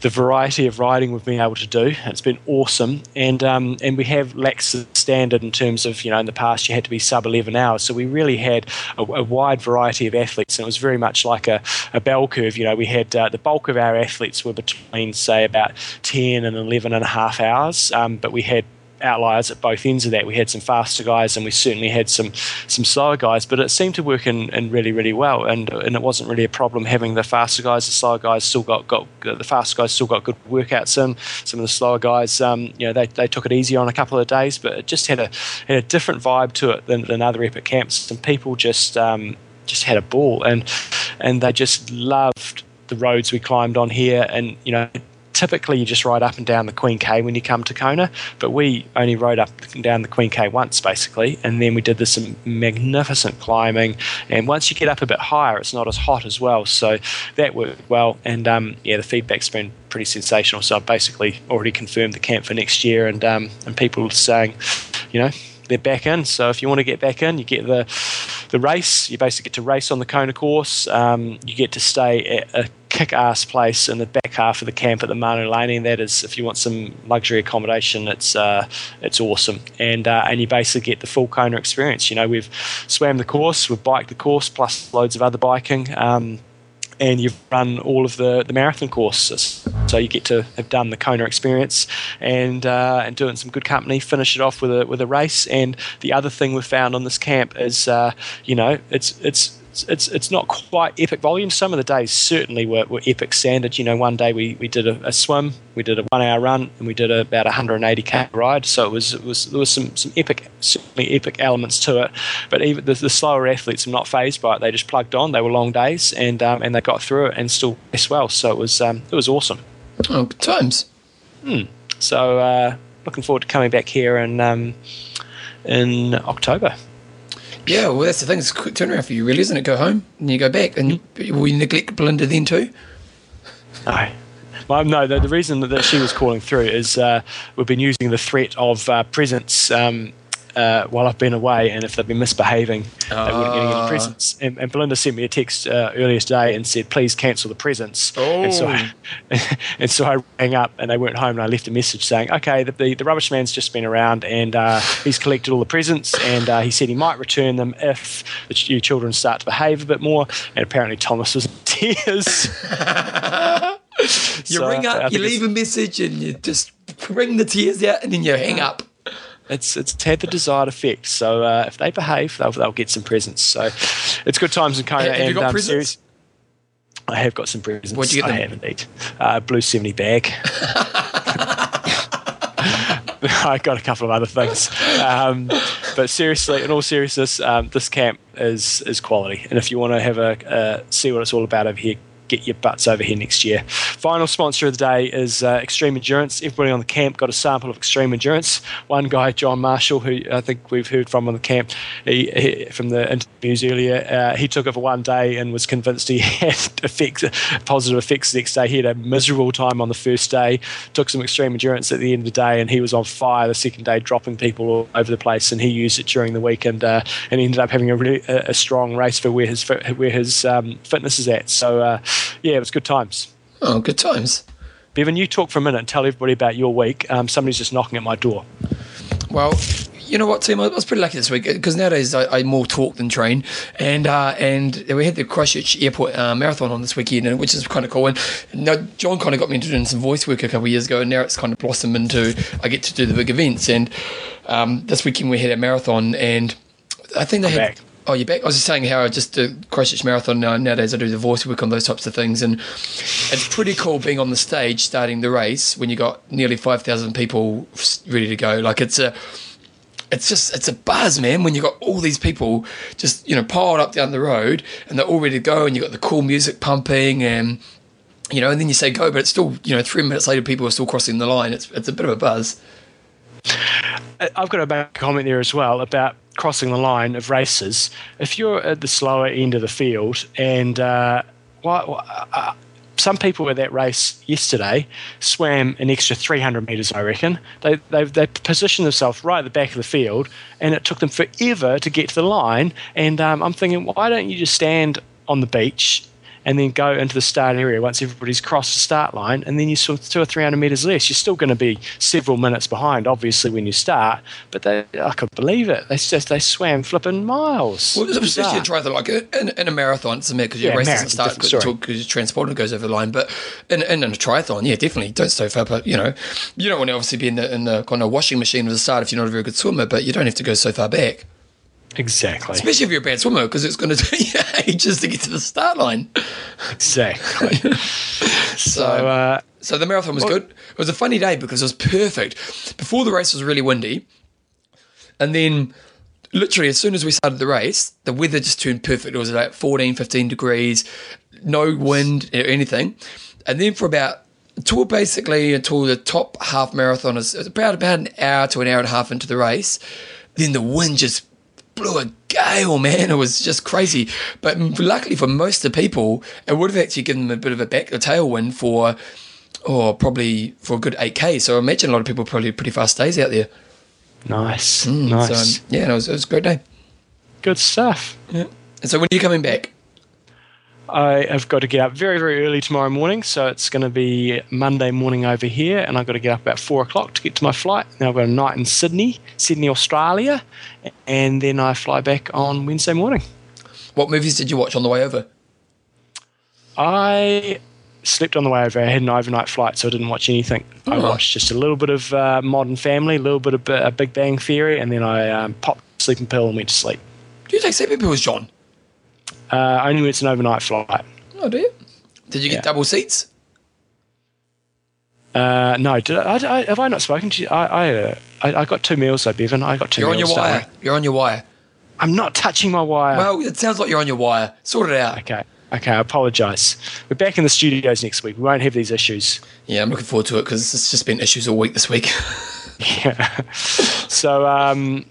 [SPEAKER 2] the variety of riding we've been able to do. It's been awesome, and um, and we have lax standard in terms of you know in the past you had to be sub 11 hours, so we really had a, a wide variety of athletes, and it was very much like a, a bell curve. You know, we had uh, the bulk of our athletes were between say about 10 and 11 and a half hours, um, but we had outliers at both ends of that. We had some faster guys, and we certainly had some some slower guys. But it seemed to work in, in really really well, and and it wasn't really a problem having the faster guys. The slower guys still got got the faster guys still got good workouts in. Some of the slower guys, um, you know, they, they took it easy on a couple of days, but it just had a had a different vibe to it than, than other epic camps, and people just um, just had a ball, and and they just loved the roads we climbed on here, and you know typically you just ride up and down the Queen K when you come to Kona, but we only rode up and down the Queen K once basically, and then we did this magnificent climbing. And once you get up a bit higher, it's not as hot as well, so that worked well. And um, yeah, the feedback's been pretty sensational. So I've basically already confirmed the camp for next year, and um, and people saying, you know, they're back in. So if you want to get back in, you get the the race. You basically get to race on the Kona course. Um, you get to stay at a kick-ass place in the back half of the camp at the Mauna Lani, and that is, if you want some luxury accommodation, it's uh, it's awesome. And uh, and you basically get the full Kona experience. You know, we've swam the course, we've biked the course, plus loads of other biking. Um, and you've run all of the, the marathon courses. So you get to have done the Kona experience and uh, and doing some good company, finish it off with a with a race. And the other thing we've found on this camp is, uh, you know, it's it's it's it's not quite epic volume. Some of the days certainly were, were epic standard. You know, one day we, we did a, a swim, we did a one hour run, and we did a, about a 180k ride. So it was it was there was some some epic certainly epic elements to it. But even the, the slower athletes are not phased by it. They just plugged on. They were long days, and um, and they got through it and still as well. So it was um, it was awesome.
[SPEAKER 1] Oh, good times.
[SPEAKER 2] Hmm. So uh, looking forward to coming back here in um, in October.
[SPEAKER 1] Yeah, well, that's the thing. It's a quick turnaround for you, really, isn't it? Go home and you go back, and will you neglect Belinda then too?
[SPEAKER 2] No. Well, no, the, the reason that she was calling through is uh, we've been using the threat of uh, presents um, uh, while I've been away, and if they've been misbehaving, they weren't getting any presents. And, and Belinda sent me a text uh, earlier today and said, "Please cancel the presents." And so, I, and so I rang up, and they weren't home, and I left a message saying, "Okay, the, the, the rubbish man's just been around, and uh, he's collected all the presents, and uh, he said he might return them if the ch- your children start to behave a bit more." And apparently, Thomas was in tears.
[SPEAKER 1] You
[SPEAKER 2] So,
[SPEAKER 1] ring up, you leave a message, and you just wring the tears out, and then you hang up.
[SPEAKER 2] It's it's had the desired effect. So uh, if they behave, they'll, they'll get some presents. So it's good times in Kona.
[SPEAKER 1] Have you
[SPEAKER 2] and,
[SPEAKER 1] got
[SPEAKER 2] um,
[SPEAKER 1] presents?
[SPEAKER 2] series- I have got some presents.
[SPEAKER 1] What'd you get
[SPEAKER 2] I have indeed. Uh, blue seventy bag. I got a couple of other things, um, but seriously, in all seriousness, um, this camp is is quality. And if you want to have a uh, see what it's all about over here, get your butts over here next year. Final sponsor of the day is uh, Extreme Endurance. Everybody on the camp got a sample of Extreme Endurance. One guy, John Marshall, who I think we've heard from on the camp he, he, from the interviews earlier, uh, he took it for one day and was convinced he had effects, positive effects the next day. He had a miserable time on the first day, took some Extreme Endurance at the end of the day, and he was on fire the second day, dropping people all over the place. And he used it during the week, and uh, and ended up having a really a, strong race for where his where his um, fitness is at. So uh, yeah, it was good times.
[SPEAKER 1] Oh, good times.
[SPEAKER 2] Bevan, you talk for a minute and tell everybody about your week. Um, somebody's just knocking at my door.
[SPEAKER 1] Well, you know what, Tim? I was pretty lucky this week because nowadays I, I more talk than train, and uh, and we had the Christchurch Airport uh, Marathon on this weekend, and which is kind of cool. And now John kind of got me into doing some voice work a couple of years ago, and now it's kind of blossomed into I get to do the big events. And um, this weekend we had a marathon, and I think they
[SPEAKER 2] I'm
[SPEAKER 1] had.
[SPEAKER 2] back.
[SPEAKER 1] Oh, you're back. I was just saying how I just do Christchurch Marathon now. Nowadays, I do the voice work on those types of things, and it's pretty cool being on the stage starting the race when you got nearly five thousand people ready to go. Like it's a, it's just it's a buzz, man. When you got all these people just you know piled up down the road and they're all ready to go, and you got the cool music pumping, and you know, and then you say go, but it's still you know three minutes later people are still crossing the line. It's it's a bit of a buzz.
[SPEAKER 2] I- I've got a comment there as well about crossing the line of races. If you're at the slower end of the field, and uh, uh, some people at that race yesterday swam an extra 300 meters, I reckon. They, they, they positioned themselves right at the back of the field, and it took them forever to get to the line. And um, I'm thinking, why don't you just stand on the beach and then go into the start area once everybody's crossed the start line, and then you swim two or three hundred meters less. You're still going to be several minutes behind, obviously, when you start. But they, I could believe it. They just they swam flipping miles.
[SPEAKER 1] Well, especially a triathlon, like in, in a marathon, it's a because your
[SPEAKER 2] Yeah,
[SPEAKER 1] race doesn't start
[SPEAKER 2] different
[SPEAKER 1] until
[SPEAKER 2] story.
[SPEAKER 1] because your transponder goes over the line. But in, in, a triathlon, yeah, definitely don't stay far. But you know, you don't want to obviously be in the in the kind of washing machine at the start if you're not a very good swimmer. But you don't have to go so far back,
[SPEAKER 2] exactly,
[SPEAKER 1] especially if you're a bad swimmer, because it's going to take you ages to get to the start line.
[SPEAKER 2] exactly.
[SPEAKER 1] So,
[SPEAKER 2] so uh,
[SPEAKER 1] so the marathon was good. It was a funny day because it was perfect. Before the race was really windy, and then literally as soon as we started the race, the weather just turned perfect. It was like 14, 15 degrees, no wind or anything. And then for about until basically until the top half marathon is is about about an hour to an hour and a half into the race, then the wind just blew a gale, man. It was just crazy. But luckily for most of the people, it would have actually given them a bit of a back a tailwind for or probably for a good 8k. So I imagine a lot of people probably pretty fast days out there.
[SPEAKER 2] nice,
[SPEAKER 1] Mm,
[SPEAKER 2] nice,
[SPEAKER 1] So, yeah, it, was, it was a great day.
[SPEAKER 2] good stuff.
[SPEAKER 1] Yeah. And so when are you coming back?
[SPEAKER 2] I have got to get up very, very early tomorrow morning, so it's going to be Monday morning over here, and I've got to get up about four o'clock to get to my flight. Then I've got a night in Sydney, Sydney, Australia, and then I fly back on Wednesday morning.
[SPEAKER 1] What movies did you watch on the way over?
[SPEAKER 2] I slept on the way over. I had an overnight flight, so I didn't watch anything. I
[SPEAKER 1] Oh.
[SPEAKER 2] watched just a little bit of uh, Modern Family, a little bit of uh, Big Bang Theory, and then I um, popped a sleeping pill and went to sleep.
[SPEAKER 1] Do you take sleeping pills, John?
[SPEAKER 2] Uh, only when it's an overnight flight.
[SPEAKER 1] Oh, do you? Did you get
[SPEAKER 2] Yeah.
[SPEAKER 1] double seats?
[SPEAKER 2] Uh, no, did I, I, have I not spoken to you? I, I, uh, I, I got two meals though, Bevan. I got 2
[SPEAKER 1] You're on your
[SPEAKER 2] meals. don't
[SPEAKER 1] wire.
[SPEAKER 2] worry.
[SPEAKER 1] You're on your wire.
[SPEAKER 2] I'm not touching my wire.
[SPEAKER 1] Well, it sounds like you're on your wire. Sort it out.
[SPEAKER 2] okay, okay. I apologise. We're back in the studios next week. We won't have these issues.
[SPEAKER 1] Yeah, I'm looking forward to it because it's just been issues all week this week.
[SPEAKER 2] Yeah. so um,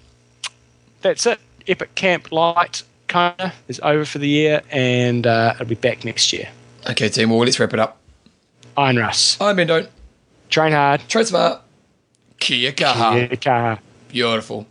[SPEAKER 2] that's it. Epic Camp Light Kona is over for the year, and uh, it'll be back next year.
[SPEAKER 1] Okay, team. Well, let's wrap it up.
[SPEAKER 2] Iron Russ.
[SPEAKER 1] I'm Bendo.
[SPEAKER 2] Train hard.
[SPEAKER 1] Train smart. Kia kaha.
[SPEAKER 2] Yeah, car.
[SPEAKER 1] Beautiful.